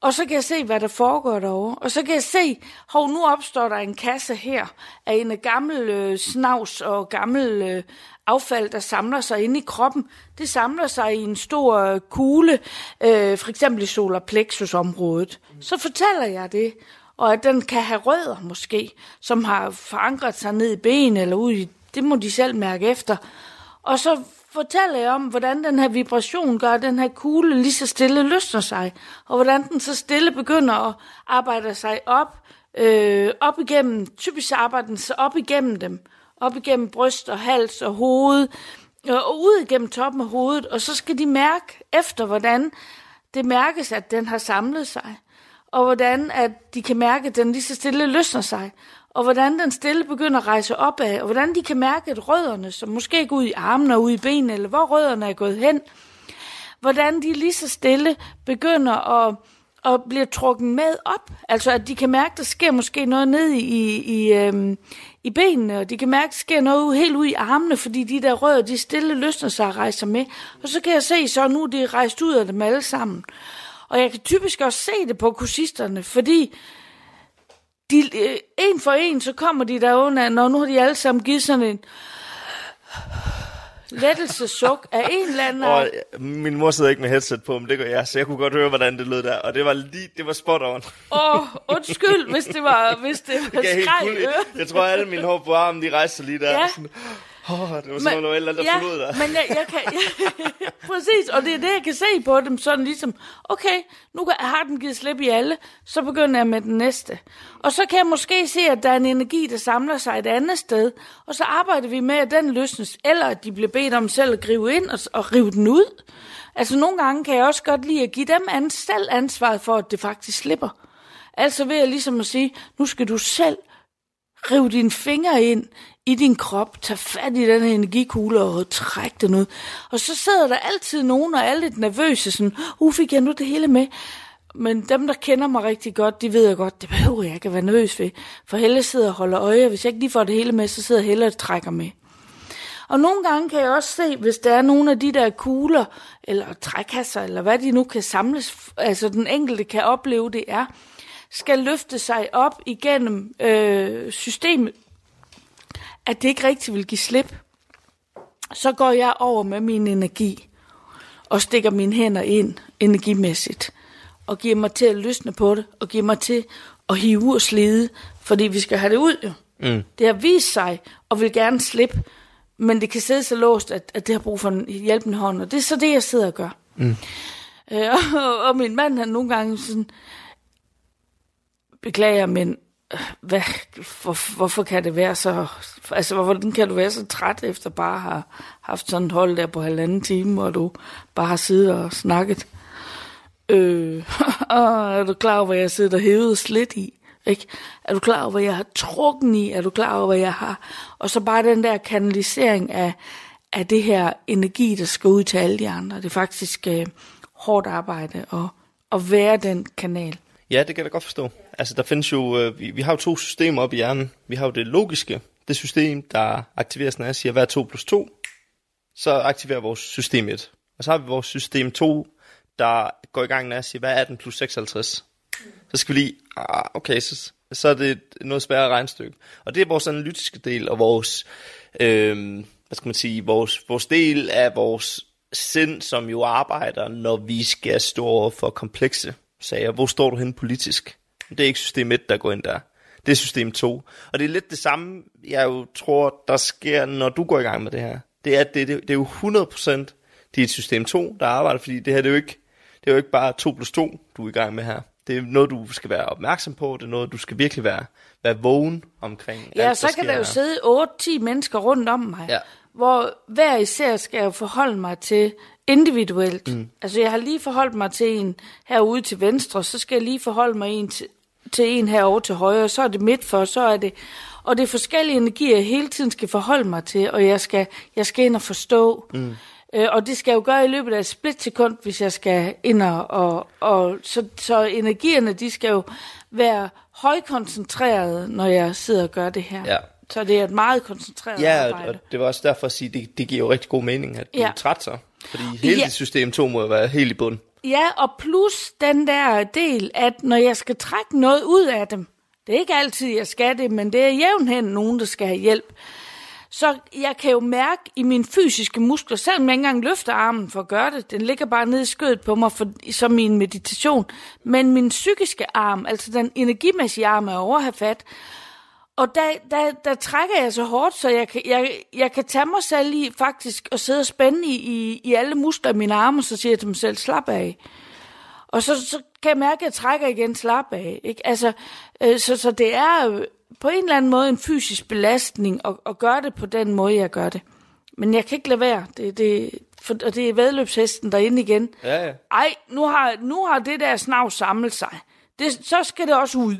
Og så kan jeg se, hvad der foregår derovre. Og så kan jeg se, hov, nu opstår der en kasse her af en gammel øh, snavs og gammel øh, affald, der samler sig inde i kroppen. Det samler sig i en stor øh, kugle, øh, for eksempel i solar plexus-området. Så fortæller jeg det, og at den kan have rødder måske, som har forankret sig ned i ben eller ud i, det må de selv mærke efter. Og så fortæller jeg om, hvordan den her vibration gør, at den her kugle lige så stille løsner sig, og hvordan den så stille begynder at arbejde sig op, øh, op igennem, typisk arbejder den sig op igennem dem, op igennem bryst og hals og hoved, øh, og ud igennem toppen af hovedet, og så skal de mærke efter, hvordan det mærkes, at den har samlet sig, og hvordan at de kan mærke, at den lige så stille løsner sig, og hvordan den stille begynder at rejse opad, og hvordan de kan mærke, at rødderne, som måske går ud i armene og ud i benene, eller hvor rødderne er gået hen, hvordan de lige så stille begynder at, at blive trukket med op. Altså at de kan mærke, at der sker måske noget ned i, i, i, øhm, i benene, og de kan mærke, at der sker noget helt ud i armene, fordi de der rødder, de stille løsner sig og rejser med. Og så kan jeg se, så nu er de rejst ud af dem alle sammen. Og jeg kan typisk også se det på kursisterne, fordi de, øh, en for en, så kommer de der under, når nu har de alle sammen givet sådan en lettelsesuk af en eller anden Og øh, min mor sidder ikke med headset på, men det gør jeg, så jeg kunne godt høre, hvordan det lød der. Og det var lige, det var spot on. Åh, undskyld, hvis det var, hvis det var Jeg, i kul, øret. jeg tror, alle mine hår på armen, de rejste sig lige der. Ja. Sådan, oh, det var sådan eller andet, der ja, forlod dig. men jeg, jeg kan... Jeg, præcis, og det er det, jeg kan se på dem, sådan ligesom, okay, nu kan- har den givet slip i alle, så begynder jeg med den næste. Og så kan jeg måske se, at der er en energi, der samler sig et andet sted, og så arbejder vi med, at den løsnes, eller at de bliver bedt om selv at gribe ind og, og rive den ud. Altså nogle gange kan jeg også godt lide at give dem an, selv ansvaret for, at det faktisk slipper. Altså ved jeg ligesom at sige, nu skal du selv riv dine fingre ind i din krop, tag fat i den her energikugle og træk den ud. Og så sidder der altid nogen, og er lidt nervøse, sådan, uh, fik jeg nu det hele med? Men dem, der kender mig rigtig godt, de ved jeg godt, det behøver jeg ikke at være nervøs ved. For Helle sidder og holder øje, og hvis jeg ikke lige får det hele med, så sidder Helle og trækker med. Og nogle gange kan jeg også se, hvis der er nogle af de der kugler, eller trækasser, eller hvad de nu kan samles, altså den enkelte kan opleve det er, skal løfte sig op igennem øh, systemet, at det ikke rigtig vil give slip, så går jeg over med min energi og stikker mine hænder ind energimæssigt og giver mig til at løsne på det og giver mig til at hive og slide, fordi vi skal have det ud jo. Mm. Det har vist sig og vil gerne slippe, men det kan sidde så låst, at, at det har brug for en hjælpende hånd, og det er så det, jeg sidder og gør. Mm. Øh, og, og min mand, han nogle gange sådan, beklager, men hvad, hvor, hvorfor kan det være så, altså hvordan kan du være så træt efter bare at have haft sådan et hold der på halvanden time, hvor du bare har siddet og snakket? Øh, og er du klar over, hvad jeg sidder hævet slet i? Ikke? Er du klar over, hvad jeg har trukken i? Er du klar over, hvad jeg har? Og så bare den der kanalisering af, af det her energi, der skal ud til alle de andre. Det er faktisk øh, hårdt arbejde at, at være den kanal. Ja, det kan jeg da godt forstå. Altså, der findes jo, øh, vi, vi har jo to systemer op i hjernen. Vi har jo det logiske, det system, der aktiveres, når jeg siger, hvad er 2 plus 2? Så aktiverer vores system 1. Og så har vi vores system 2, der går i gang, når jeg siger, hvad er 18 plus 56? Så skal vi lige, ah, okay, så, så er det noget sværere regnstykke. Og det er vores analytiske del, og vores, øh, hvad skal man sige, vores, vores del af vores sind, som jo arbejder, når vi skal stå over for komplekse sager. Hvor står du henne politisk? Det er ikke system 1, der går ind der. Det er system 2. Og det er lidt det samme, jeg jo tror, der sker, når du går i gang med det her. Det er, det, det, det er jo 100% dit system 2, der arbejder, fordi det her det er jo ikke, det er jo ikke bare 2 plus 2, du er i gang med her. Det er noget, du skal være opmærksom på. Det er noget, du skal virkelig være, være vågen omkring. Ja, alt, så kan der jo sidde 8-10 mennesker rundt om mig, Ja. hvor hver især skal jeg jo forholde mig til individuelt. Mm. Altså, jeg har lige forholdt mig til en herude til venstre, så skal jeg lige forholde mig en til, til en herovre til højre, så er det midt for, så er det... Og det er forskellige energier, jeg hele tiden skal forholde mig til, og jeg skal, jeg skal ind og forstå. Mm. Øh, og det skal jeg jo gøre i løbet af et splitsekund, hvis jeg skal ind og... og, og så, så energierne, de skal jo være højkoncentrerede, når jeg sidder og gør det her. Ja. Så det er et meget koncentreret Ja, og, arbejde. og det var også derfor at sige, det, det giver jo rigtig god mening, at du Ja. ja. træt sig. Fordi hele Ja. dit system 2 må være helt i bund. Ja, og plus den der del, at når jeg skal trække noget ud af dem, det er ikke altid, jeg skal det, men det er jævnhen nogen, der skal have hjælp. Så jeg kan jo mærke i mine fysiske muskler, selvom jeg ikke engang løfter armen for at gøre det, den ligger bare nede i skødet på mig for, som min meditation, men min psykiske arm, altså den energimæssige arm, er over at have fat. Og der, der, der trækker jeg så hårdt, så jeg kan, jeg, jeg kan tage mig selv i faktisk og sidde og spænde i, i, i alle muskler i mine arme, og så siger jeg til mig selv, slap af. Og så, så kan jeg mærke, at jeg trækker igen, slap af. Ikke? Altså, øh, så, så det er øh, på en eller anden måde en fysisk belastning at, at gøre det på den måde, jeg gør det. Men jeg kan ikke lade være. Det, det, for, og det er vedløbshesten derinde igen. Ja, ja. Ej, nu har, nu har det der snav samlet sig. Det, så skal det også ud.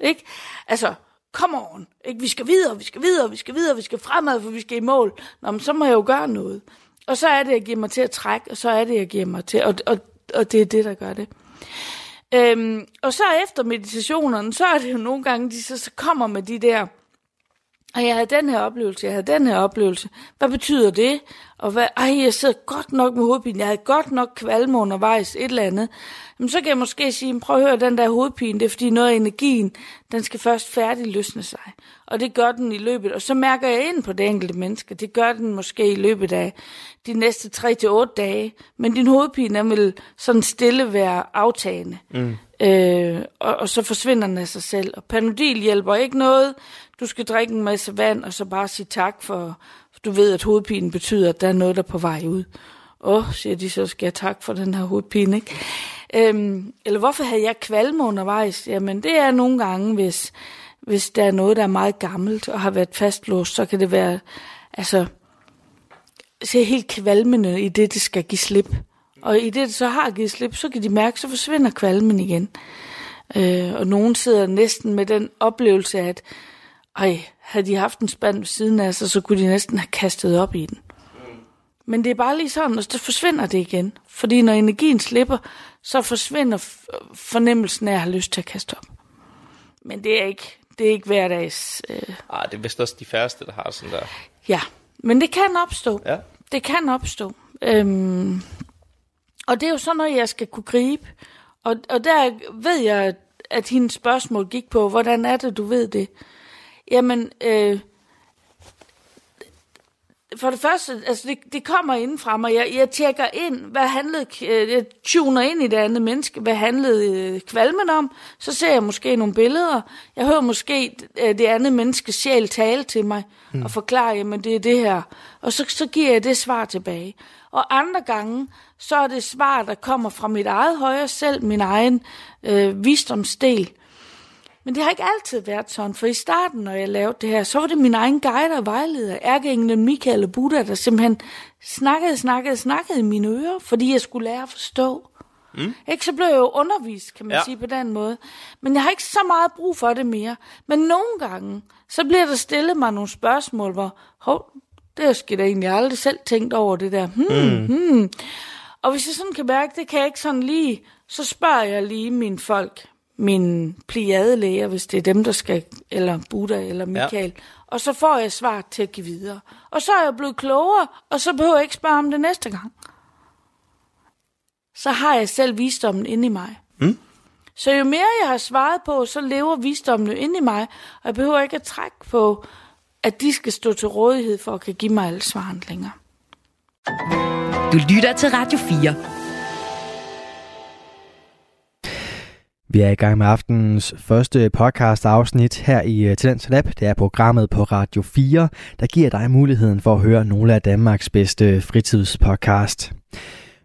Ikke? Altså, come on. Ikke? Vi skal videre, vi skal videre, vi skal videre, vi skal fremad, for vi skal i mål. Nå, men så må jeg jo gøre noget. Og så er det, jeg giver mig til at trække, og så er det, jeg giver mig til, og, og, og det er det, der gør det. Øhm, og så efter meditationerne, så er det jo nogle gange, de så, så kommer med de der, og jeg havde den her oplevelse, jeg havde den her oplevelse. Hvad betyder det? Og hvad, ej, jeg sidder godt nok med hovedpine, jeg havde godt nok kvalme undervejs, et eller andet. Jamen, så kan jeg måske sige, prøv at høre den der hovedpine, det er fordi noget af energien, den skal først færdig løsne sig. Og det gør den i løbet, og så mærker jeg ind på det enkelte menneske. Det gør den måske i løbet af de næste 3 til otte dage. Men din hovedpine, vil sådan stille være aftagende. Mm. Øh, og, og så forsvinder den af sig selv. Og Panodil hjælper ikke noget. Du skal drikke en masse vand, og så bare sige tak for, for du ved, at hovedpinen betyder, at der er noget, der er på vej ud. Åh, oh, siger de, så skal jeg tak for den her hovedpine, ikke? Øhm, eller hvorfor havde jeg kvalme undervejs? Jamen, det er nogle gange, hvis, hvis der er noget, der er meget gammelt og har været fastlåst, så kan det være, altså, se helt kvalmende i det, det skal give slip. Og i det, det så har givet slip, så kan de mærke, så forsvinder kvalmen igen. Øh, og nogen sidder næsten med den oplevelse af, at ej, havde de haft en spand ved siden af sig, så kunne de næsten have kastet op i den. Men det er bare lige sådan, og så forsvinder det igen. Fordi når energien slipper, så forsvinder fornemmelsen af at have lyst til at kaste op. Men det er ikke, det er ikke hverdags... Øh, Ah, det er vist også de færreste, der har sådan der. ja, men det kan opstå. Ja. Det kan opstå. Øhm, og det er jo sådan noget, jeg skal kunne gribe. Og, og der ved jeg, at hendes spørgsmål gik på, hvordan er det, du ved det? Jamen, øh, for det første, altså det, det kommer inden fra mig. Jeg, jeg tjekker ind, hvad handlede, øh, jeg tuner ind i det andet menneske, hvad handlede øh, kvalmen om. Så ser jeg måske nogle billeder. Jeg hører måske øh, det andet menneskes sjæl tale til mig mm. og forklare, jamen det er det her. Og så, så giver jeg det svar tilbage. Og andre gange, så er det svar, der kommer fra mit eget højre selv, min egen øh, visdomsdel. Men det har ikke altid været sådan, for i starten, når jeg lavede det her, så var det min egen guide og vejleder, ærkeenglen Michael og Buddha, der simpelthen snakkede, snakkede, snakkede i mine ører, fordi jeg skulle lære at forstå. Mm. Ikke, så blev jeg jo undervist, kan man Ja. sige på den måde. Men jeg har ikke så meget brug for det mere. Men nogle gange, så bliver der stillet mig nogle spørgsmål, hvor, hov, det har jeg da egentlig aldrig selv tænkt over det der. Hmm, mm. hmm. Og hvis jeg sådan kan mærke, det kan jeg ikke sådan lige, så spørger jeg lige mine folk, mine pliadelæger, hvis det er dem, der skal, eller Buddha eller Michael, ja. og så får jeg svar til at give videre. Og så er jeg blevet klogere, og så behøver jeg ikke spørge om det næste gang. Så har jeg selv visdommen inde i mig. Mm. Så jo mere jeg har svaret på, så lever visdommen jo inde i mig, og jeg behøver ikke at trække på, at de skal stå til rådighed for at kan give mig alle svaren længere. Du lytter til Radio 4. Vi er i gang med aftenens første podcast afsnit her i øh, Tendens Lab. Det er programmet på Radio 4, der giver dig muligheden for at høre nogle af Danmarks bedste fritidspodcast.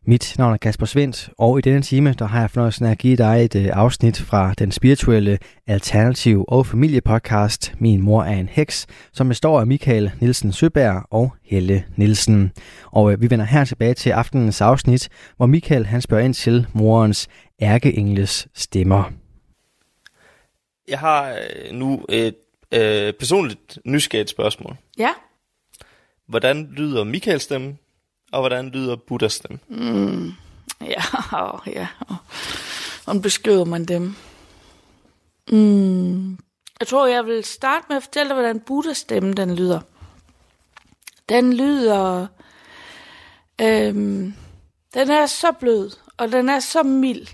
Mit navn er Kasper Svendt, og i denne time der har jeg fornøjelsen af at give dig et øh, afsnit fra den spirituelle alternativ og familiepodcast Min mor er en heks, som består af Michael Nielsen Søberg og Helle Nielsen. Og øh, vi vender her tilbage til aftenens afsnit, hvor Michael han spørger ind til morens ærkeengles stemmer. Jeg har øh, nu et øh, personligt nysgerrigt spørgsmål. Ja, Hvordan lyder Michaels stemme, og hvordan lyder Buddhas stemme? ja, og, ja. Og, hvordan beskriver man dem? Mm. Jeg tror, jeg vil starte med at fortælle dig, hvordan Buddhas stemme den lyder. Den lyder... Øhm, den er så blød, og den er så mild.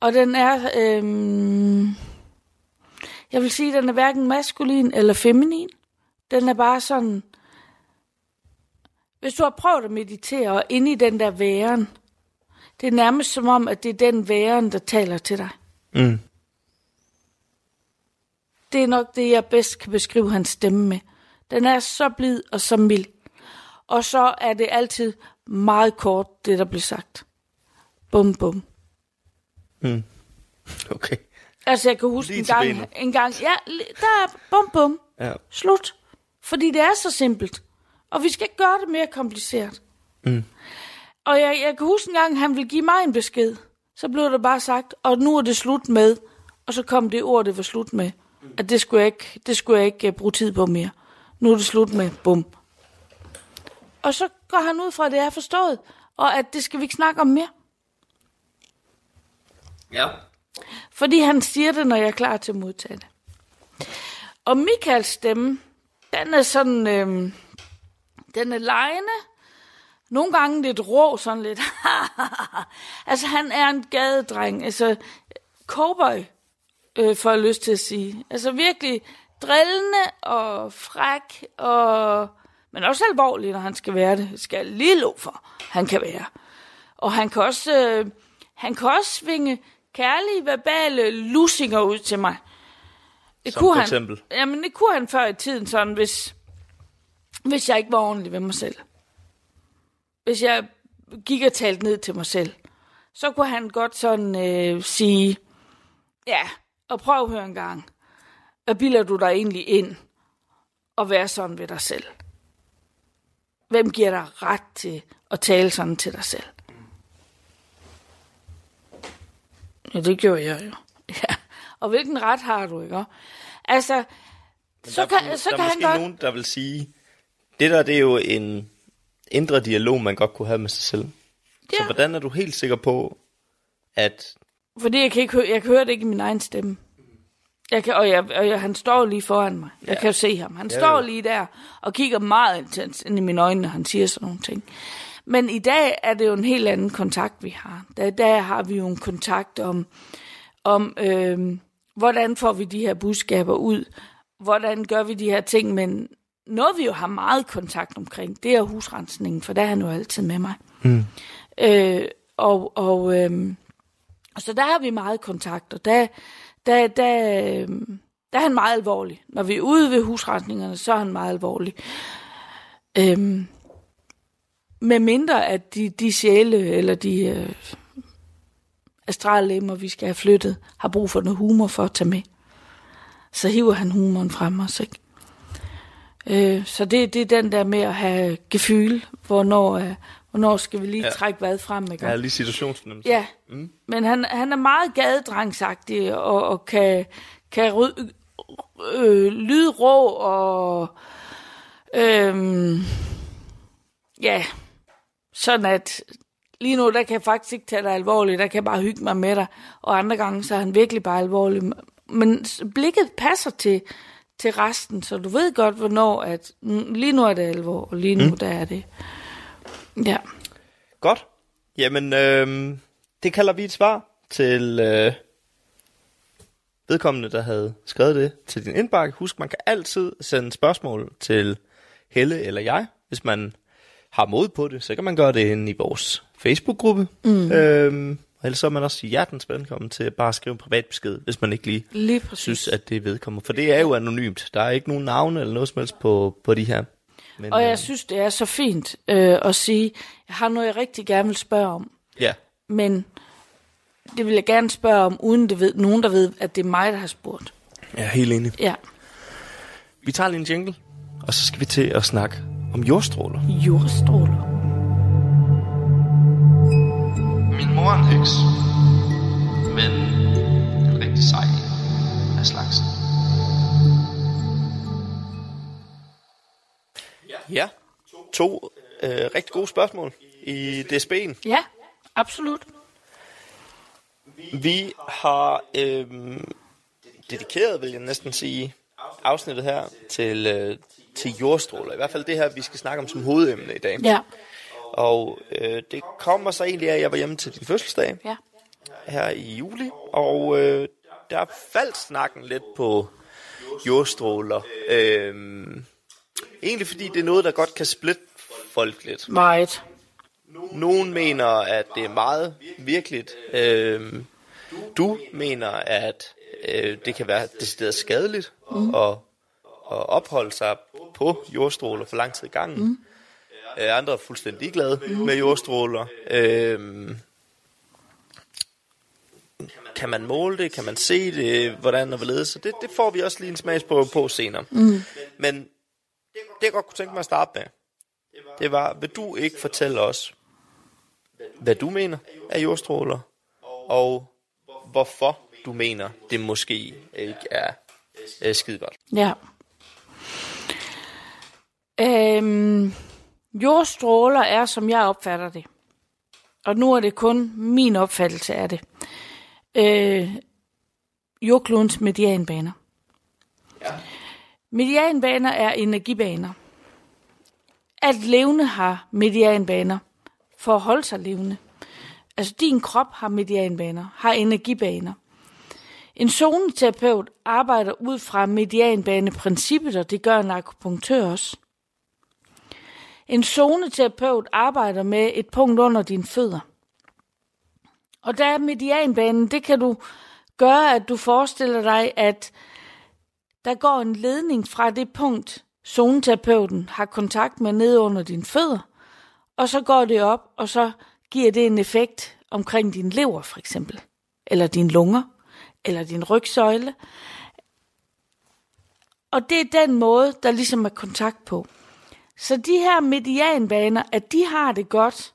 Og den er... Øhm, jeg vil sige, den er hverken maskulin eller feminin. Den er bare sådan... Hvis du har prøvet at meditere og inde i den der væren, det er nærmest som om, at det er den væren, der taler til dig. Mm. Det er nok det, jeg bedst kan beskrive hans stemme med. Den er så blid og så mild. Og så er det altid meget kort, det der bliver sagt. Bum, bum. Okay. Altså, jeg kan huske en gang, benet. en gang, ja, der er bum, bum. Ja. Slut. Fordi det er så simpelt. Og vi skal ikke gøre det mere kompliceret. Mm. Og jeg, jeg kan huske en gang, han ville give mig en besked. Så blev der bare sagt, og nu er det slut med. Og så kom det ord, det var slut med. At det skulle jeg ikke, det skulle jeg ikke uh, bruge tid på mere. Nu er det slut med. Bum. Og så går han ud fra, at det er forstået. Og at det skal vi ikke snakke om mere. Ja. Fordi han siger det, når jeg er klar til at modtage det. Og Michaels stemme, den er sådan, øhm, den er lejende. Nogle gange lidt rå, sådan lidt. altså, han er en gadedreng. Altså, cowboy, øh, får jeg lyst til at sige. Altså, virkelig drillende og fræk, og, men også alvorlig, når han skal være det. Skal jeg lige lov for, han kan være. Og han kan også, øh, han kan også svinge kærlige, verbale lusinger ud til mig. Det Som for han, eksempel? Jamen, det kunne han før i tiden sådan, hvis, hvis jeg ikke var ordentlig ved mig selv. Hvis jeg gik og talte ned til mig selv, så kunne han godt sådan øh, sige, ja, og prøv at høre en gang. Hvad bilder du dig egentlig ind og være sådan ved dig selv? Hvem giver dig ret til at tale sådan til dig selv? Ja, det gjorde jeg jo. Ja. Og hvilken ret har du, ikke? Altså, så der, kan, så der kan er han måske godt... nogen, der vil sige, det der det er jo en indre dialog, man godt kunne have med sig selv. Så Ja. hvordan er du helt sikker på, at... Fordi jeg kan, ikke høre, jeg kan høre det ikke i min egen stemme. Jeg kan, og, jeg, og jeg, han står lige foran mig. Jeg Ja. kan jo se ham. Han Ja, står jo. lige der og kigger meget intens ind i mine øjne, når han siger sådan nogle ting. Men i dag er det jo en helt anden kontakt, vi har. Der, der har vi jo en kontakt om, om øh, hvordan får vi de her budskaber ud? Hvordan gør vi de her ting? Men noget, vi jo har meget kontakt omkring, det er husrensningen, for der er han jo altid med mig. Mm. Øh, og og øh, så der har vi meget kontakt, og der, der, der, øh, der er han meget alvorlig. Når vi er ude ved husretningerne, så er han meget alvorlig. Øhm, med mindre at de, de sjæle, eller de øh, astrallemmer, vi skal have flyttet, har brug for noget humor for at tage med. Så hiver han humoren frem os, ikke? Øh, så det, det er den der med at have gefyl, hvornår, øh, hvornår skal vi lige Ja. ja. trække hvad frem, ikke? Er lige situationsfornemmelse. Ja, mm. men han, han er meget gadedrangsagtig og, og kan, kan ry, øh, lyde rå og øhm, ja, sådan at lige nu, der kan jeg faktisk ikke tage dig alvorligt, der kan jeg bare hygge mig med dig, og andre gange, så er han virkelig bare alvorlig. Men blikket passer til, til resten, så du ved godt, hvornår, at lige nu er det alvor, og lige nu, mm. der er det. Ja. Godt. Jamen, øh, det kalder vi et svar til øh, vedkommende, der havde skrevet det til din indbakke. Husk, man kan altid sende spørgsmål til Helle eller jeg, hvis man har mod på det. Så kan man gøre det inde i vores Facebook-gruppe. Mm. Øh, og ellers så er man også hjertens velkommen til bare at skrive en privat besked, hvis man ikke lige Lige præcis. synes, at det vedkommer. For det er jo anonymt. Der er ikke nogen navne eller noget som helst på, på de her. Men, Og øh, jeg synes, det er så fint øh, at sige, jeg har noget, jeg rigtig gerne vil spørge om, Ja, men det vil jeg gerne spørge om, uden det ved, nogen, der ved, at det er mig, der har spurgt. jeg er helt enig. Ja, Vi tager lige en jingle, og så skal vi til at snakke om jordstråler. jordstråler. Min mor er en heks, men en rigtig sej af slagsen. Ja, to øh, rigtig gode spørgsmål i DSB'en. Ja, absolut. Vi har øh, dedikeret, vil jeg næsten sige, afsnittet her til, øh, til jordstråler. I hvert fald det her, vi skal snakke om som hovedemne i dag. Ja, Og øh, det kommer så egentlig af, at jeg var hjemme til din fødselsdag ja. her i juli, og øh, der faldt snakken lidt på jordstråler. Øh, egentlig fordi det er noget, der godt kan splitte folk lidt. Meget. Nogen mener, at det er meget virkeligt. Øh, du mener, at øh, det kan være decideret skadeligt mm. at, at opholde sig på jordstråler for lang tid i gangen. Mm. Øh, andre er fuldstændig ligeglade mm. med jordstråler. Øh, kan man måle det? Kan man se det? Hvordan og hvorledes? Så det, det får vi også lige en smagsprøve på senere. Mm. Men det jeg godt kunne tænke mig at starte med, det var, vil du ikke fortælle os, hvad du mener af jordstråler, og hvorfor du mener, det måske ikke er, er skide godt. Ja. Øhm, jordstråler er, som jeg opfatter det. Og nu er det kun min opfattelse af det. Øh, jordklodens medianbaner. Ja. Medianbaner er energibaner. Alt levende har medianbaner for at holde sig levende. Altså din krop har medianbaner, har energibaner. En zoneterapeut arbejder ud fra medianbaneprincippet, og det gør en akupunktør også. En zoneterapeut arbejder med et punkt under dine fødder. Og der er medianbanen, det kan du gøre, at du forestiller dig, at der går en ledning fra det punkt, zoneterapeuten har kontakt med nede under dine fødder, og så går det op, og så giver det en effekt omkring din lever for eksempel, eller dine lunger, eller din rygsøjle. Og det er den måde, der ligesom er kontakt på. Så de her medianbaner, at de har det godt,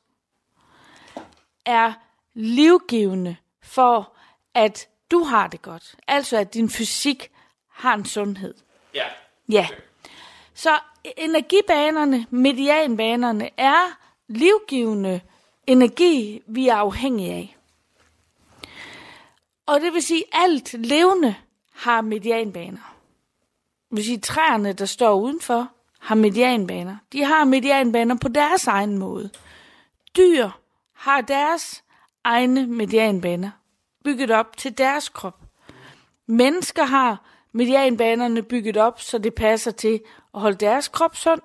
er livgivende for, at du har det godt. Altså, at din fysik har en sundhed. Ja. Ja. Så energibanerne, medianbanerne, er livgivende energi, vi er afhængige af. Og det vil sige, at alt levende har medianbaner. Det vil sige, at træerne, der står udenfor, har medianbaner. De har medianbaner på deres egen måde. Dyr har deres egne medianbaner, bygget op til deres krop. Mennesker har medianbanerne bygget op, så det passer til at holde deres krop sund,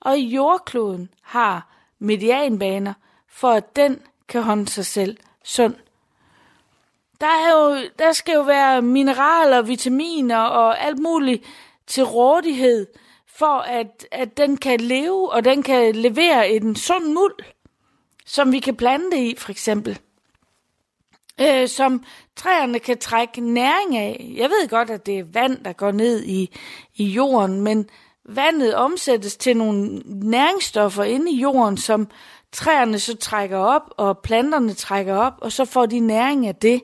og jordkloden har medianbaner, for at den kan holde sig selv sund. Der, er jo, der skal jo være mineraler, vitaminer og alt muligt til rådighed, for at, at den kan leve, og den kan levere en sund muld, som vi kan plante i, for eksempel øh, som træerne kan trække næring af. Jeg ved godt, at det er vand, der går ned i, i jorden, men vandet omsættes til nogle næringsstoffer inde i jorden, som træerne så trækker op, og planterne trækker op, og så får de næring af det.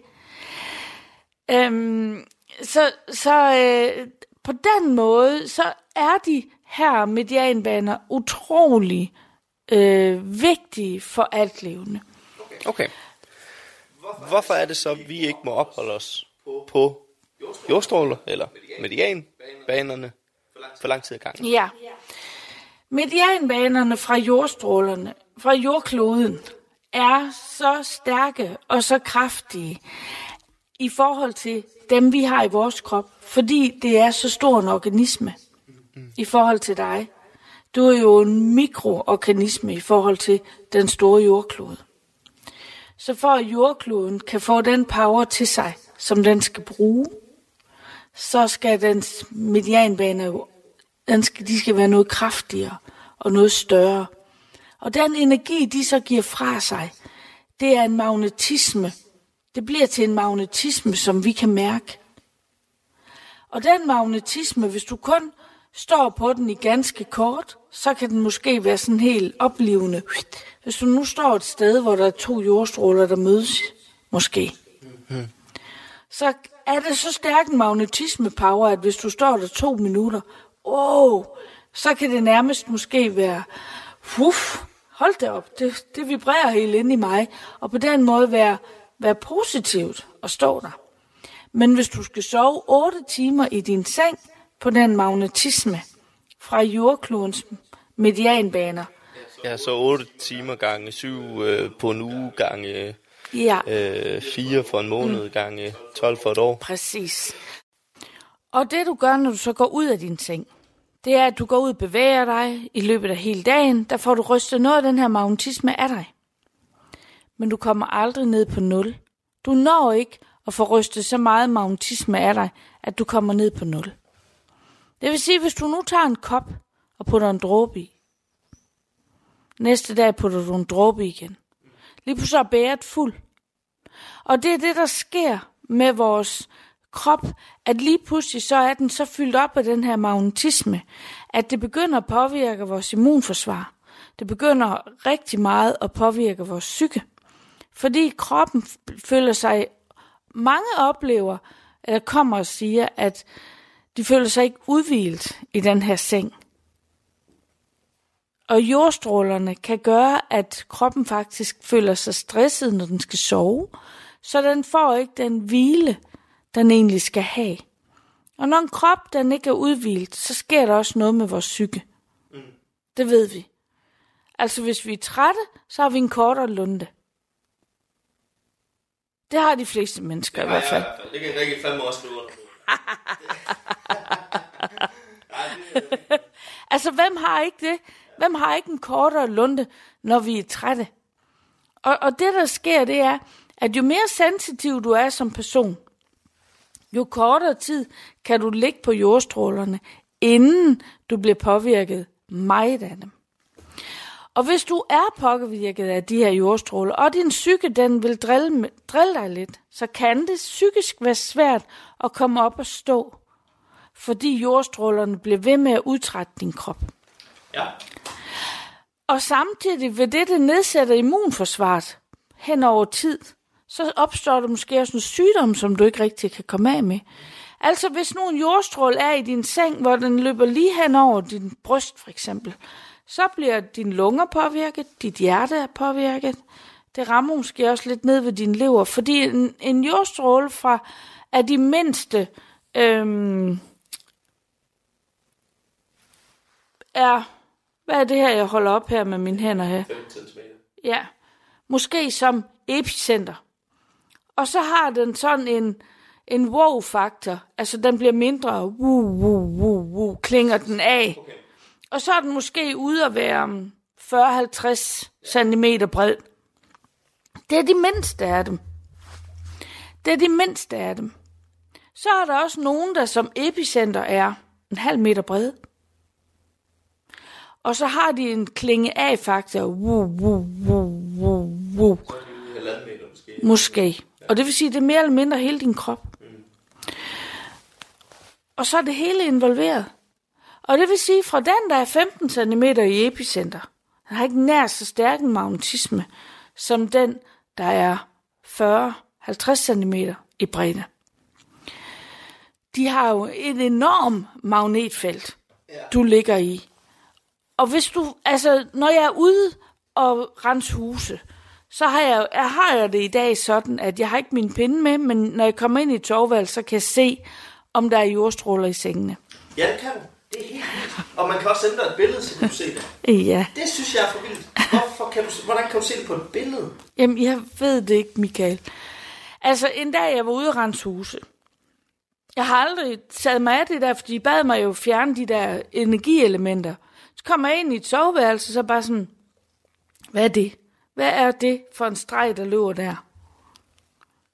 Øhm, så så øh, på den måde, så er de her medianbaner utrolig øh, vigtige for alt levende. Okay. Hvorfor er det så, at vi ikke må opholde os på jordstråler eller medianbanerne for lang tid ad gangen? Ja. Medianbanerne fra jordstrålerne, fra jordkloden, er så stærke og så kraftige i forhold til dem, vi har i vores krop, fordi det er så stor en organisme i forhold til dig. Du er jo en mikroorganisme i forhold til den store jordklode. Så for at jordkloden kan få den power til sig, som den skal bruge, så skal dens medianbane jo, den skal, de skal være noget kraftigere og noget større. Og den energi, de så giver fra sig, det er en magnetisme. Det bliver til en magnetisme, som vi kan mærke. Og den magnetisme, hvis du kun står på den i ganske kort, så kan den måske være sådan helt oplevende. Hvis du nu står et sted, hvor der er to jordstråler, der mødes, måske, så er det så stærk en magnetisme-power, at hvis du står der to minutter, åh, så kan det nærmest måske være, uff, hold det op, det, det vibrerer helt ind i mig, og på den måde være, være positivt at stå der. Men hvis du skal sove 8 timer i din seng på den magnetisme fra jordklodens medianbaner, Ja, så 8 timer gange 7 øh, på en uge gange ja, øh, 4 for en måned mm. gange 12 for et år. præcis. Og det du gør, når du så går ud af din seng, det er, at du går ud og bevæger dig i løbet af hele dagen. Der får du rystet noget af den her magnetisme af dig. Men du kommer aldrig ned på nul. Du når ikke at få rystet så meget magnetisme af dig, at du kommer ned på nul. Det vil sige, hvis du nu tager en kop og putter en dråbe i, næste dag putter du en dråbe igen. Lige pludselig er bæret fuld. Og det er det, der sker med vores krop, at lige pludselig så er den så fyldt op af den her magnetisme, at det begynder at påvirke vores immunforsvar. Det begynder rigtig meget at påvirke vores psyke. Fordi kroppen føler sig, mange oplever, eller kommer og siger, at de føler sig ikke udvilet i den her seng. Og jordstrålerne kan gøre, at kroppen faktisk føler sig stresset, når den skal sove, så den får ikke den hvile, den egentlig skal have. Og når en krop den ikke er udvilet, så sker der også noget med vores psyke. Mm. Det ved vi. Altså hvis vi er trætte, så har vi en kortere lunde. Det har de fleste mennesker i hvert fald. Det kan Rikke fandme også nu. Altså, hvem har ikke det? Hvem har ikke en kortere lunde, når vi er trætte? Og, og det, der sker, det er, at jo mere sensitiv du er som person, jo kortere tid kan du ligge på jordstrålerne, inden du bliver påvirket meget af dem. Og hvis du er påvirket af de her jordstråler, og din psyke den vil drille, drille dig lidt, så kan det psykisk være svært at komme op og stå, fordi jordstrålerne bliver ved med at udtrætte din krop. Ja. Og samtidig vil det, det nedsætter immunforsvaret hen over tid, så opstår der måske også en sygdom, som du ikke rigtig kan komme af med. Altså hvis nu en jordstrål er i din seng, hvor den løber lige hen over din bryst for eksempel, så bliver dine lunger påvirket, dit hjerte er påvirket. Det rammer måske også lidt ned ved din lever, fordi en, en jordstråle fra er de mindste øhm, er, hvad er det her, jeg holder op her med mine hænder her? 15 cm. Ja, måske som epicenter. Og så har den sådan en, en wow-faktor, altså den bliver mindre, woo, woo, woo, woo, klinger den af. Okay. Og så er den måske ude at være 40-50 cm bred. Det er de mindste af dem. Det er de mindste af dem. Så er der også nogen, der som epicenter er en halv meter bred. Og så har de en klinge af faktor. Woo, woo, woo, woo, woo. Meter måske. Måske. Og det vil sige, det er mere eller mindre hele din krop. Og så er det hele involveret. Og det vil sige, fra den, der er 15 cm i epicenter, den har ikke nær så stærk en magnetisme, som den, der er 40-50 cm i bredde. De har jo et enormt magnetfelt, du ligger i. Og hvis du, altså, når jeg er ude og rense huse, så har jeg, jeg har jeg det i dag sådan, at jeg har ikke min pinde med, men når jeg kommer ind i et så kan jeg se, om der er jordstråler i sengene. Ja, det kan du. Det er helt vildt. Og man kan også sende dig et billede, så kan du se det. Ja. Det synes jeg er for vildt. Hvorfor kan du, hvordan kan du se det på et billede? Jamen, jeg ved det ikke, Michael. Altså, en dag jeg var ude og rense huse. Jeg har aldrig taget mig af det der, fordi de bad mig jo fjerne de der energielementer. Så kommer jeg ind i et soveværelse, så bare sådan, hvad er det? Hvad er det for en streg, der løber der?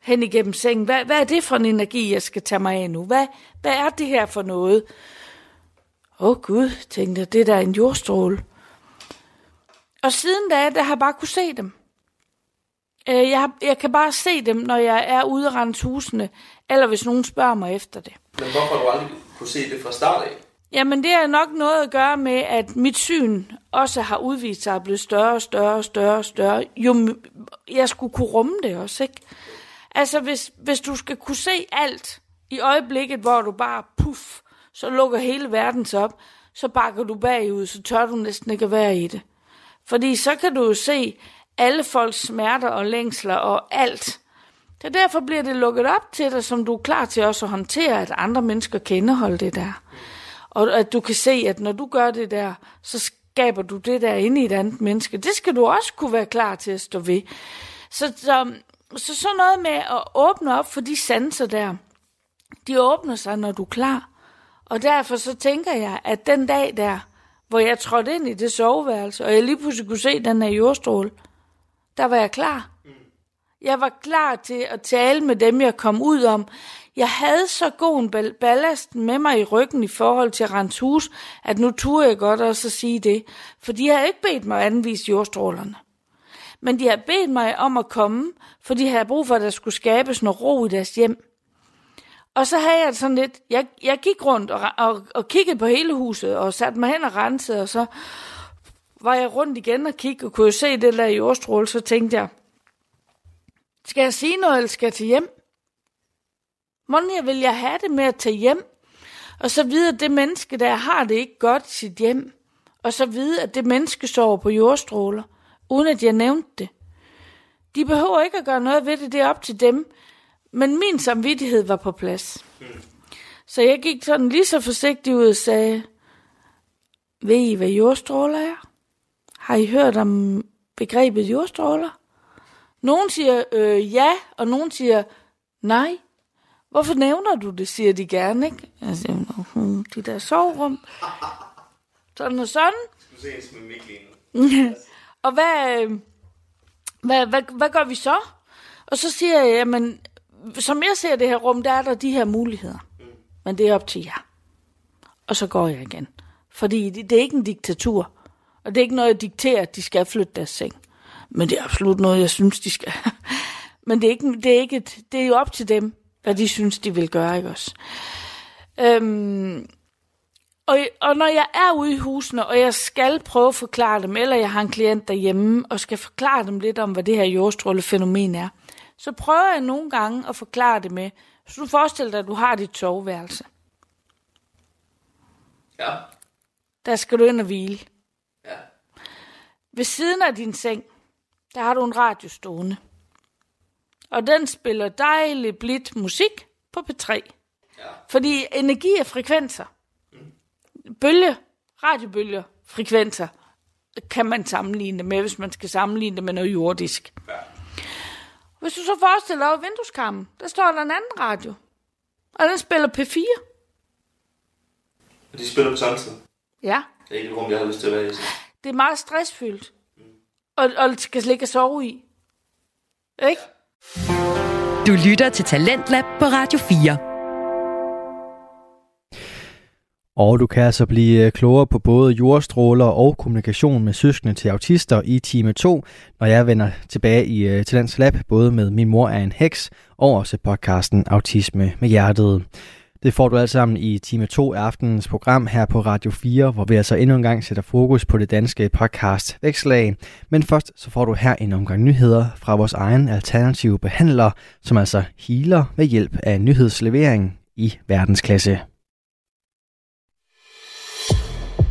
Hen igennem sengen. Hvad, hvad er det for en energi, jeg skal tage mig af nu? Hvad, hvad er det her for noget? Åh oh, gud, tænkte jeg, det der er en jordstråle. Og siden da, der har jeg bare kunne se dem. Øh, Jeg, har- jeg kan bare se dem, når jeg er ude og rense husene, eller hvis nogen spørger mig efter det. Men hvorfor har du aldrig kunne se det fra start af? Jamen, det har nok noget at gøre med, at mit syn også har udvist sig at blive større og større og større og større. Jo, jeg skulle kunne rumme det også, ikke? Altså, hvis, hvis du skal kunne se alt i øjeblikket, hvor du bare puff, så lukker hele verden sig op, så bakker du bagud, så tør du næsten ikke at være i det. Fordi så kan du jo se alle folks smerter og længsler og alt. Så derfor bliver det lukket op til dig, som du er klar til også at håndtere, at andre mennesker kan indeholde det der. Og at du kan se, at når du gør det der, så skaber du det der inde i et andet menneske. Det skal du også kunne være klar til at stå ved. Så, så, så sådan noget med at åbne op for de sanser der, de åbner sig, når du er klar. Og derfor så tænker jeg, at den dag der, hvor jeg trådte ind i det soveværelse, og jeg lige pludselig kunne se den her jordstråle, der var jeg klar. Jeg var klar til at tale med dem, jeg kom ud om. Jeg havde så god en ballast med mig i ryggen i forhold til Rens hus, at nu turde jeg godt også at sige det. For de har ikke bedt mig at anvise jordstrålerne. Men de har bedt mig om at komme, for de havde brug for, at der skulle skabes noget ro i deres hjem. Og så havde jeg sådan lidt, jeg, jeg gik rundt og, og, og kiggede på hele huset, og satte mig hen og rensede, og så var jeg rundt igen og kiggede, og kunne jo se det der jordstråle, så tænkte jeg, skal jeg sige noget, eller skal jeg til hjem? Måned vil jeg have det med at tage hjem, og så vide, at det menneske, der har det ikke godt i sit hjem, og så vide, at det menneske sover på jordstråler, uden at jeg nævnte det. De behøver ikke at gøre noget ved det, det er op til dem, men min samvittighed var på plads. Så jeg gik sådan lige så forsigtigt ud og sagde, ved I, hvad jordstråler er? Har I hørt om begrebet jordstråler? Nogen siger øh, ja, og nogen siger nej. Hvorfor nævner du det, siger de gerne, ikke? Jeg siger, "Nå, hmm, de der soverum. Sådan og sådan. Du ser ens med Mikkel Og hvad, øh, hvad, hvad, hvad gør vi så? Og så siger jeg, jamen, som jeg ser det her rum, der er der de her muligheder. Men det er op til jer. Og så går jeg igen. Fordi det, det er ikke en diktatur. Og det er ikke noget, jeg dikterer, at de skal flytte deres seng. Men det er absolut noget, jeg synes, de skal. Men det er, ikke, det, er ikke et, det er jo op til dem, hvad de synes, de vil gøre, ikke også? Øhm, og, og når jeg er ude i husene, og jeg skal prøve at forklare dem, eller jeg har en klient derhjemme, og skal forklare dem lidt om, hvad det her jordstrålefænomen er, så prøver jeg nogle gange at forklare det med, så du forestiller dig, at du har dit soveværelse. Ja. Der skal du ind og hvile. Ja. Ved siden af din seng, der har du en radio stående. Og den spiller dejlig blidt musik på P3. Ja. Fordi energi er frekvenser. Bølge, radiobølger, frekvenser, kan man sammenligne det med, hvis man skal sammenligne det med noget jordisk. Ja. Hvis du så forestiller dig over vindueskarmen, der står der en anden radio. Og den spiller P4. Og de spiller på samme tid. Ja, Det er ikke et rum, jeg har lyst til at være i. Så. det er meget stressfyldt. Og, og det skal slet ikke sove i. Ikke? Du lytter til Talentlab på Radio 4. Og du kan altså blive øh, klogere på både jordstråler og kommunikation med søskende til autister i time 2, når jeg vender tilbage i øh, til Talents Lab, både med Min mor er en heks og også podcasten Autisme med hjertet. Det får du alt sammen i time 2 af aftenens program her på Radio 4, hvor vi altså endnu en gang sætter fokus på det danske podcast Vækslag. Men først så får du her en omgang nyheder fra vores egen alternative behandler, som altså healer ved hjælp af nyhedslevering i verdensklasse.